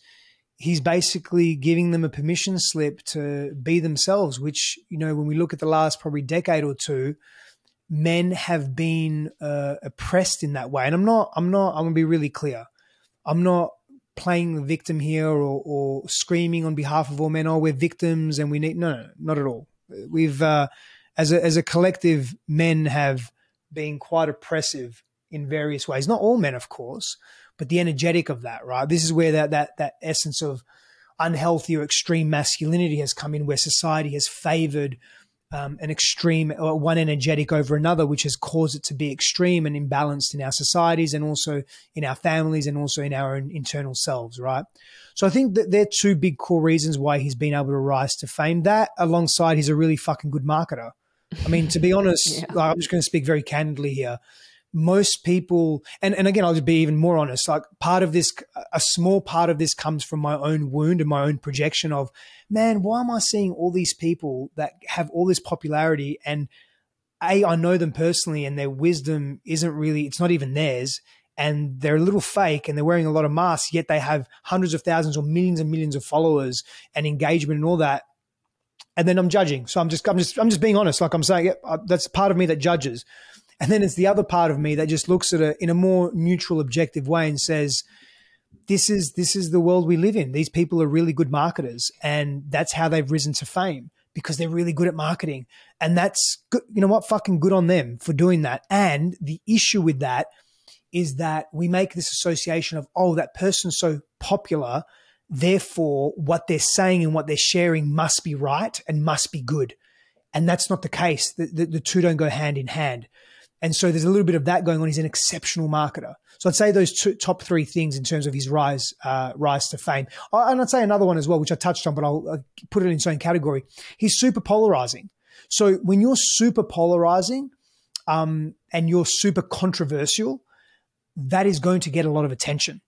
he's basically giving them a permission slip to be themselves, which, you know, when we look at the last probably decade or two, men have been uh, oppressed in that way. And I'm not, I'm not, I'm going to be really clear. I'm not playing the victim here or, or screaming on behalf of all men, oh, we're victims and we need, no, no, not at all. We've, uh, as a, as a collective, men have been quite oppressive in various ways. Not all men, of course, but the energetic of that, right? This is where that that that essence of unhealthy or extreme masculinity has come in, where society has favored um, an extreme or one energetic over another, which has caused it to be extreme and imbalanced in our societies and also in our families and also in our own internal selves, right? So I think that they're two big core reasons why he's been able to rise to fame. That alongside he's a really fucking good marketer. I mean, to be honest, yeah. like, I'm just going to speak very candidly here most people and, and again i'll just be even more honest like part of this a small part of this comes from my own wound and my own projection of man why am i seeing all these people that have all this popularity and a i know them personally and their wisdom isn't really it's not even theirs and they're a little fake and they're wearing a lot of masks yet they have hundreds of thousands or millions and millions of followers and engagement and all that and then i'm judging. So i'm just i'm just i'm just being honest like i'm saying yeah, uh, that's part of me that judges and then it's the other part of me that just looks at it in a more neutral, objective way and says, this is this is the world we live in. These people are really good marketers, and that's how they've risen to fame because they're really good at marketing. And that's good. You know what? Fucking good on them for doing that. And the issue with that is that we make this association of, oh, that person's so popular. Therefore, what they're saying and what they're sharing must be right and must be good. And that's not the case. The, the, the two don't go hand in hand. And so there's a little bit of that going on. He's an exceptional marketer. So I'd say those two, top three things in terms of his rise, uh, rise to fame. Oh, and I'd say another one as well, which I touched on, but I'll, I'll put it in its own category. He's super polarizing. So when you're super polarizing, um, and you're super controversial, that is going to get a lot of attention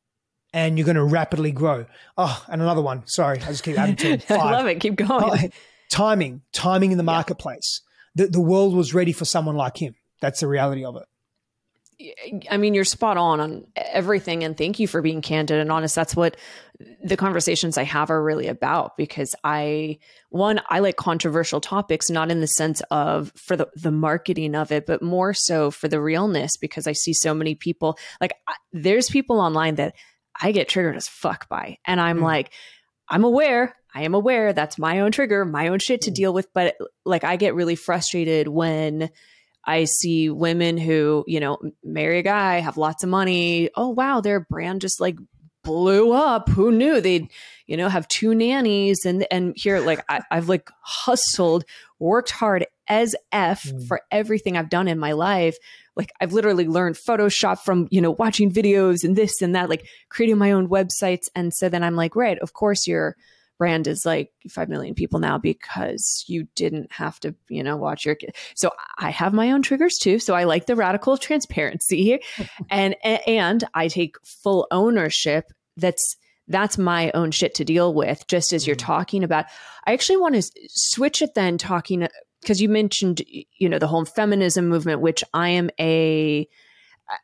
and you're going to rapidly grow. Oh, and another one. Sorry, I just keep adding to it. I love it. Keep going. Timing, timing in the marketplace. Yeah. The, the world was ready for someone like him that's the reality of it. I mean, you're spot on on everything, and thank you for being candid and honest. That's what the conversations I have are really about because I, one, I like controversial topics, not in the sense of for the, the marketing of it, but more so for the realness because I see so many people. Like, I, there's people online that I get triggered as fuck by, and I'm mm. like, I'm aware. I am aware that's my own trigger, my own shit to mm. deal with. But like, I get really frustrated when I see women who, you know, marry a guy, have lots of money. Oh, wow, their brand just like blew up. Who knew they'd, you know, have two nannies and and here like I, have like hustled, worked hard as F mm. for everything I've done in my life. Like I've literally learned Photoshop from, you know, watching videos and this and that, like creating my own websites. And so then I'm like, right, of course you're brand is like 5 million people now because you didn't have to, you know, watch your kid. So I have my own triggers too. So I like the radical transparency and, and I take full ownership. That's, that's my own shit to deal with. Just as you're mm-hmm. talking about, I actually want to switch it then talking because you mentioned, you know, the whole feminism movement, which I am a,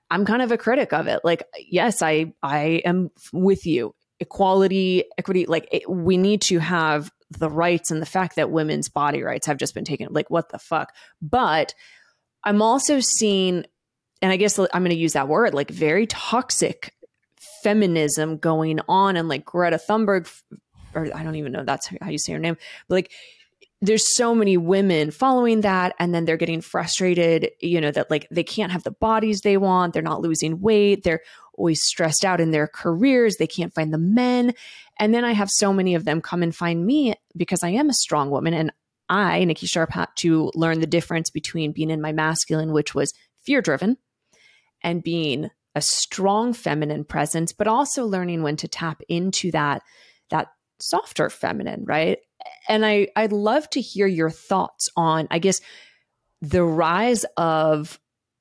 I'm kind of a critic of it. Like, yes, I I am with you equality, equity, like it, we need to have the rights and the fact that women's body rights have just been taken. Like, what the fuck? But I'm also seeing, and I guess I'm going to use that word, like very toxic feminism going on, and like Greta Thunberg, or I don't even know that's how you say her name, but like there's so many women following that and then they're getting frustrated you know that like they can't have the bodies they want they're not losing weight they're always stressed out in their careers they can't find the men. And then i have so many of them come and find me because i am a strong woman and i nikki sharp had to learn the difference between being in my masculine which was fear driven and being a strong feminine presence but also learning when to tap into that that softer feminine right and I I'd love to hear your thoughts on I guess the rise of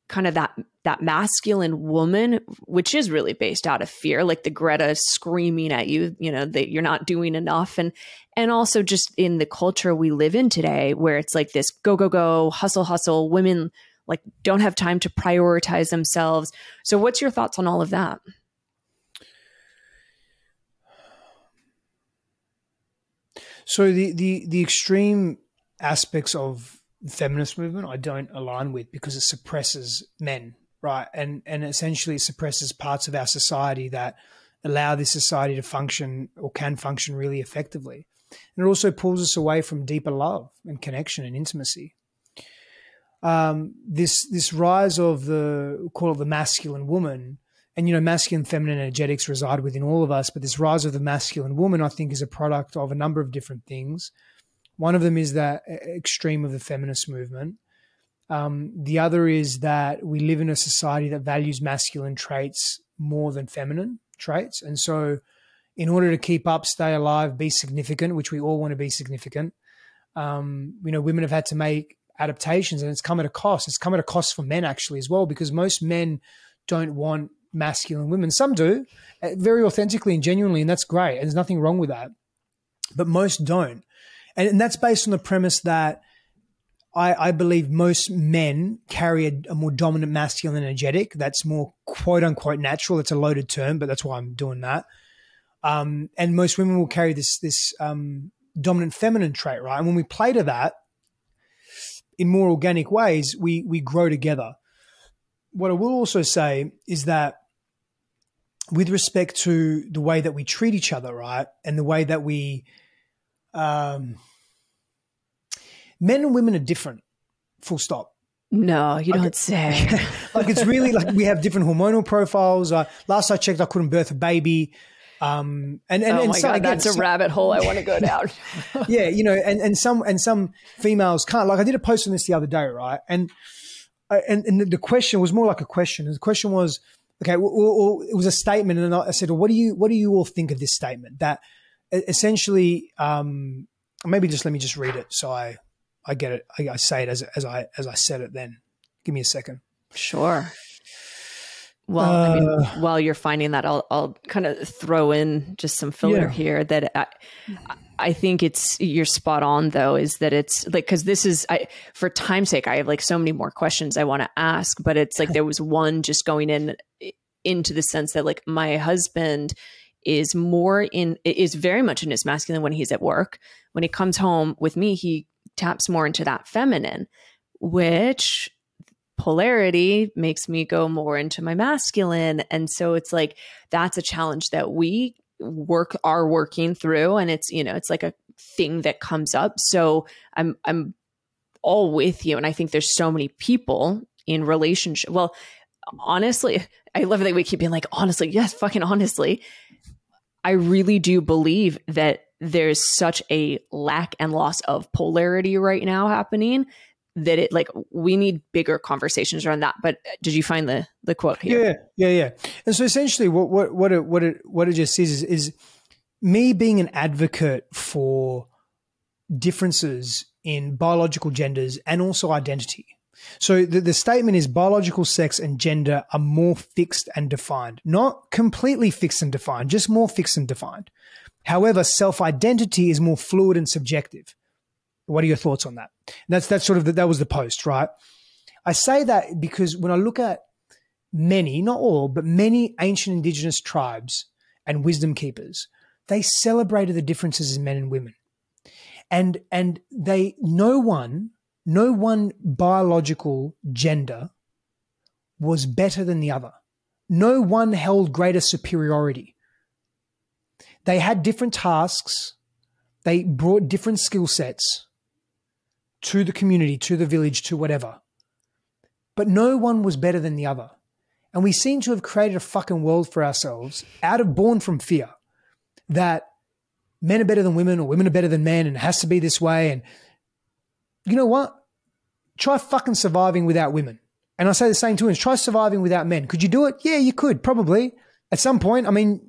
kind of that that masculine woman which is really based out of fear like the greta screaming at you you know that you're not doing enough. And and also just in the culture we live in today where it's like this go go go hustle hustle women like don't have time to prioritize themselves. So what's your thoughts on all of that So the the the extreme aspects of feminist movement I don't align with because it suppresses men, right? And and essentially suppresses parts of our society that allow this society to function or can function really effectively. And it also pulls us away from deeper love and connection and intimacy. Um, this this rise of the call it the masculine woman and you know masculine feminine energetics reside within all of us but this rise of the masculine woman i think is a product of a number of different things One of them is that extreme of the feminist movement. Um, the other is that we live in a society that values masculine traits more than feminine traits. And so, in order to keep up, stay alive, be significant, which we all want to be significant, um, you know, women have had to make adaptations and it's come at a cost. It's come at a cost for men actually as well, because most men don't want masculine women. Some do, uh, very authentically and genuinely, and that's great. And there's nothing wrong with that. But most don't. And, and that's based on the premise that I, I believe most men carry a, a, more dominant masculine energetic that's more quote unquote natural. It's a loaded term, but that's why I'm doing that. Um, and most women will carry this this um, dominant feminine trait, right? And when we play to that in more organic ways, we we grow together. What I will also say is that with respect to the way that we treat each other, right, and the way that we um, men and women are different. Full stop. No, you don't say. like it's really like we have different hormonal profiles. Uh, last I checked, I couldn't birth a baby. Um, and, and, oh and my god, again, that's a rabbit hole I want to go down. yeah, you know, and, and some and some females can't. Like I did a post on this the other day, right? And and, and the question was more like a question. The question was, okay, it was a statement, and I said, well, what do you what do you all think of this statement? That essentially, um, maybe just let me just read it so I I get it. I, I say it as as I as I said it. Then give me a second. Sure. Well, uh, I mean, uh, while you're finding that, I'll I'll kind of throw in just some filler yeah. here that I, I think it's you're spot on though is that it's like because this is I for time's sake I have like so many more questions I want to ask, but it's like there was one just going in into the sense that like my husband is more in is very much in his masculine when he's at work. When he comes home with me, he taps more into that feminine, which polarity makes me go more into my masculine. And so it's like that's a challenge that we work are working through. And it's you know it's like a thing that comes up. So i'm i'm all with you. And i think there's so many people in relationship well honestly i love that we keep being like honestly yes fucking honestly. I really do believe that there's such a lack and loss of polarity right now happening that it like we need bigger conversations around that. But uh, did you find the the quote here? Yeah, yeah, yeah. And so essentially, what what what it what it what it just says is, is me being an advocate for differences in biological genders and also identity. So the, the statement is biological sex and gender are more fixed and defined, not completely fixed and defined, just more fixed and defined. However, self identity is more fluid and subjective. What are your thoughts on that? And that's that's sort of the, that was the post, right? I say that because when I look at many, not all, but many ancient indigenous tribes and wisdom keepers, they celebrated the differences in men and women. And and they no one, no one biological gender was better than the other. No one held greater superiority. They had different tasks. They brought different skill sets to the community, to the village, to whatever. But no one was better than the other. And we seem to have created a fucking world for ourselves out of born from fear that men are better than women or women are better than men and it has to be this way. And you know what? Try fucking surviving without women. And I say the same to women try surviving without men. Could you do it? Yeah, you could, probably. At some point, I mean,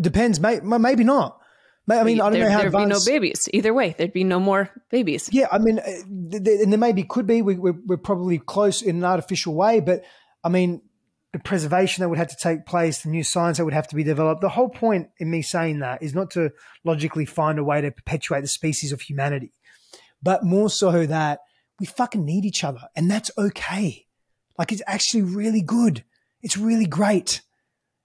depends, maybe not. I mean, I don't there, know how there'd advanced... be no babies either way. There'd be no more babies. Yeah, I mean, uh, and there maybe could be. We, we're, we're probably close in an artificial way, but I mean, the preservation that would have to take place, the new science that would have to be developed. The whole point in me saying that is not to logically find a way to perpetuate the species of humanity, but more so that we fucking need each other, and that's okay. Like it's actually really good. It's really great.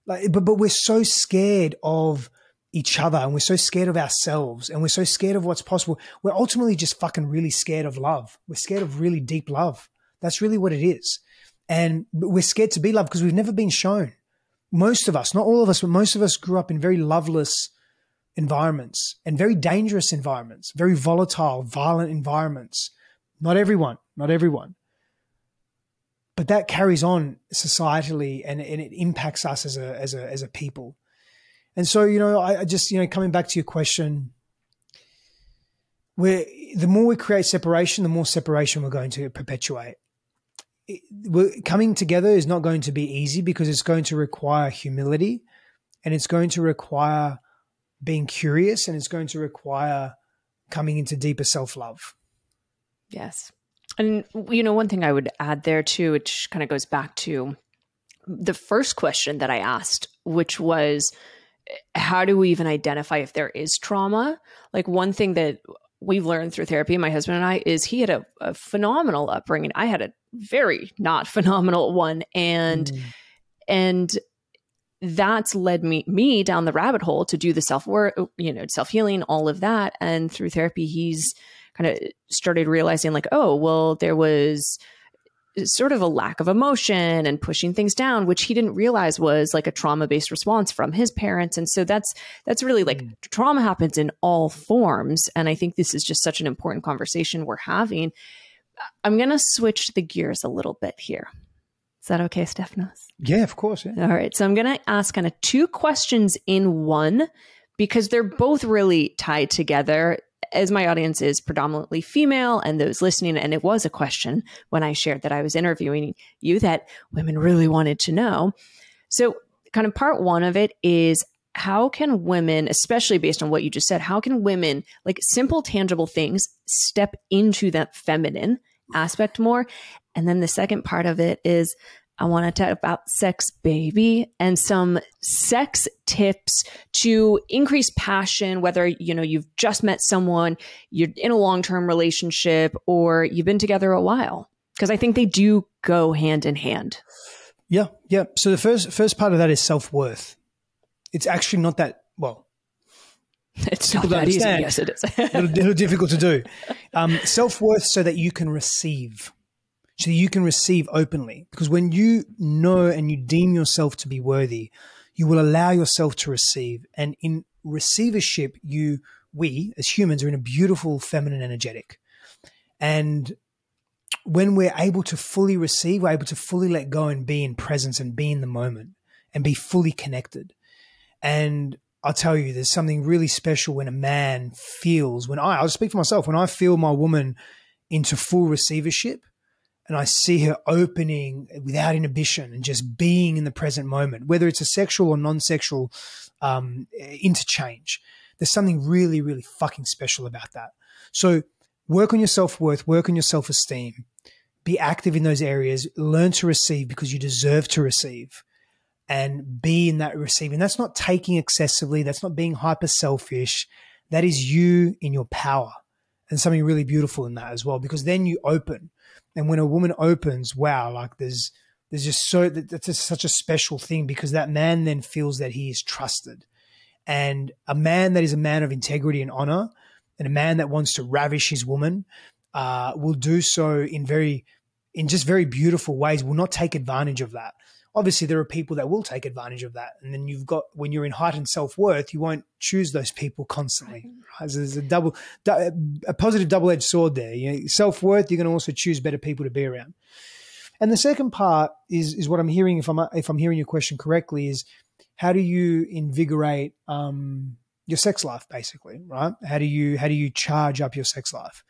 Like, but but we're so scared of each other and we're so scared of ourselves and we're so scared of what's possible. We're ultimately just fucking really scared of love. We're scared of really deep love. That's really what it is. And we're scared to be loved because we've never been shown. Most of us, not all of us, but most of us grew up in very loveless environments and very dangerous environments, very volatile, violent environments. Not everyone, not everyone. But that carries on societally and, and it impacts us as a, as a, as a people. And so, you know, I, just, you know, coming back to your question, we're the more we create separation, the more separation we're going to perpetuate. we're, coming together is not going to be easy because it's going to require humility, and it's going to require being curious, and it's going to require coming into deeper self love. Yes. And, you know, one thing I would add there too, which kind of goes back to the first question that I asked, which was, how do we even identify if there is trauma? Like, one thing that we've learned through therapy, my husband and I, is he had a, a phenomenal upbringing. I had a very not phenomenal one. And, mm. and, that's led me me down the rabbit hole to do the self work, you know, self healing, all of that. And through therapy, he's kind of started realizing like, oh, well, there was sort of a lack of emotion and pushing things down which he didn't realize was like a trauma based response from his parents. And so that's that's really like mm. trauma happens in all forms. And i think this is just such an important conversation we're having. I'm going to switch the gears a little bit here. Is that okay Stefanos? Yeah of course yeah. all right. So i'm going to ask kind of two questions in one because they're both really tied together as my audience is predominantly female and those listening, and it was a question when I shared that I was interviewing you that women really wanted to know. So, kind of part one of it is how can women, especially based on what you just said, how can women, like simple, tangible things, step into that feminine aspect more? And then the second part of it is I want to talk about sex baby and some sex tips to increase passion, whether, you know, you've just met someone, you're in a long-term relationship, or you've been together a while. Because I think they do go hand in hand. Yeah, yeah. So the first first part of that is self-worth. It's actually not that well. It's not that easy. Yes, it is. a little, little difficult to do. Um, self-worth so that you can receive so you can receive openly. Because when you know and you deem yourself to be worthy, you will allow yourself to receive. And in receivership, you, we as humans are in a beautiful feminine energetic. And when we're able to fully receive, we're able to fully let go and be in presence and be in the moment and be fully connected. And I'll tell you, there's something really special when a man feels, when I, I'll speak for myself, when I feel my woman into full receivership, and I see her opening without inhibition and just being in the present moment, whether it's a sexual or non sexual um, interchange. There's something really, really fucking special about that. So work on your self worth, work on your self esteem, be active in those areas, learn to receive because you deserve to receive and be in that receiving. That's not taking excessively, that's not being hyper selfish. That is you in your power. And something really beautiful in that as well, because then you open and when a woman opens, wow, like there's there's just so that's just such a special thing because that man then feels that he is trusted, and a man that is a man of integrity and honor, and a man that wants to ravish his woman, uh, will do so in very in just very beautiful ways. Will not take advantage of that obviously there are people that will take advantage of that. And then you've got when you're in heightened self-worth you won't choose those people constantly. Right? there's a double a positive double-edged sword there. You know, self-worth you're going to also choose better people to be around. And the second part is is what i'm hearing if i'm if i'm hearing your question correctly is how do you invigorate um, your sex life basically right? How do you how do you charge up your sex life?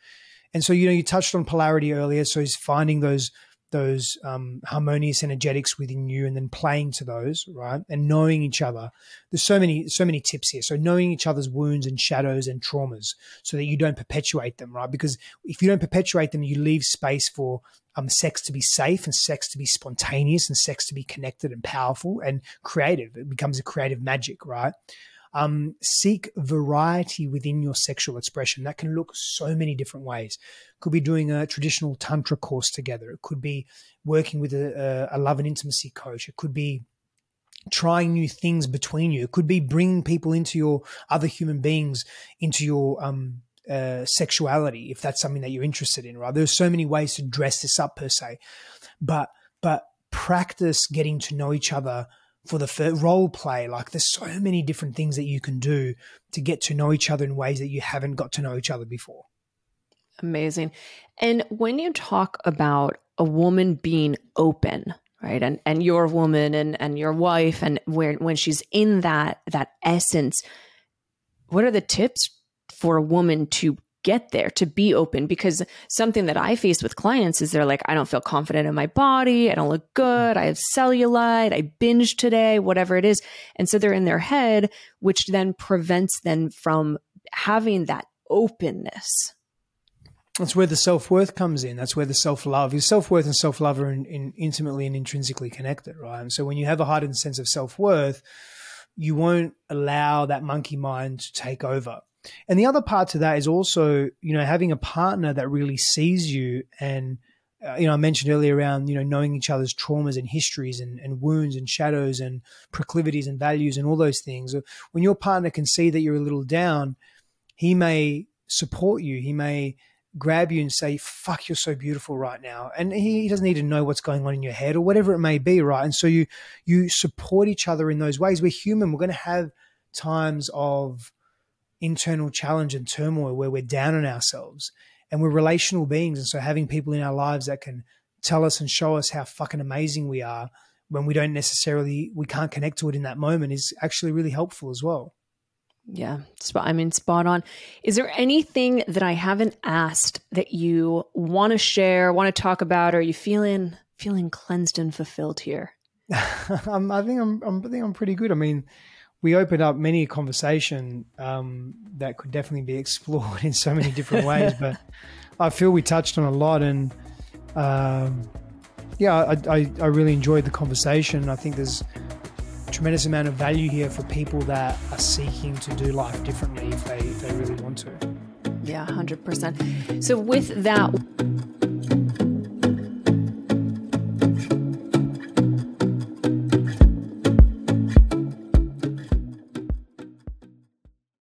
And so you know you touched on polarity earlier so is finding those those um, harmonious energetics within you and then playing to those right and knowing each other. There's so many so many tips here. So knowing each other's wounds and shadows and traumas so that you don't perpetuate them right? Because if you don't perpetuate them you leave space for um, sex to be safe and sex to be spontaneous and sex to be connected and powerful and creative. It becomes a creative magic right um, seek variety within your sexual expression. That can look so many different ways. Could be doing a traditional tantra course together. It could be working with a, a love and intimacy coach. It could be trying new things between you. It could be bringing people into your other human beings into your um, uh, sexuality if that's something that you're interested in. Right? There's so many ways to dress this up per se, but but practice getting to know each other for the role play. Like there's so many different things that you can do to get to know each other in ways that you haven't got to know each other before. Amazing. And when you talk about a woman being open, right? And and your woman and and your wife and when when she's in that that essence, what are the tips for a woman to get there to be open because something that I face with clients is they're like, I don't feel confident in my body. I don't look good. I have cellulite. I binge today, whatever it is. And so they're in their head, which then prevents them from having that openness. That's where the self worth comes in. That's where the self love. Your self worth and self love are in, in intimately and intrinsically connected, right? And so when you have a heightened sense of self worth, you won't allow that monkey mind to take over. And the other part to that is also, you know, having a partner that really sees you and, uh, you know, I mentioned earlier around, you know, knowing each other's traumas and histories and, and wounds and shadows and proclivities and values and all those things. When your partner can see that you're a little down, he may support you. He may grab you and say, fuck, you're so beautiful right now. And he doesn't need to know what's going on in your head or whatever it may be, right? And so you you support each other in those ways. We're human. We're going to have times of internal challenge and turmoil where we're down on ourselves and we're relational beings. And so having people in our lives that can tell us and show us how fucking amazing we are when we don't necessarily we can't connect to it in that moment is actually really helpful as well. Yeah, Spot I mean, spot on. Is there anything that I haven't asked that you want to share, want to talk about, or are you feeling feeling cleansed and fulfilled here? um, I think I'm, I'm, I think I'm pretty good. I mean, we opened up many a conversation um, that could definitely be explored in so many different ways, but I feel we touched on a lot, and um, yeah, I, I, I really enjoyed the conversation. I think there's a tremendous amount of value here for people that are seeking to do life differently if they, if they really want to. Yeah, 100%. So, with that,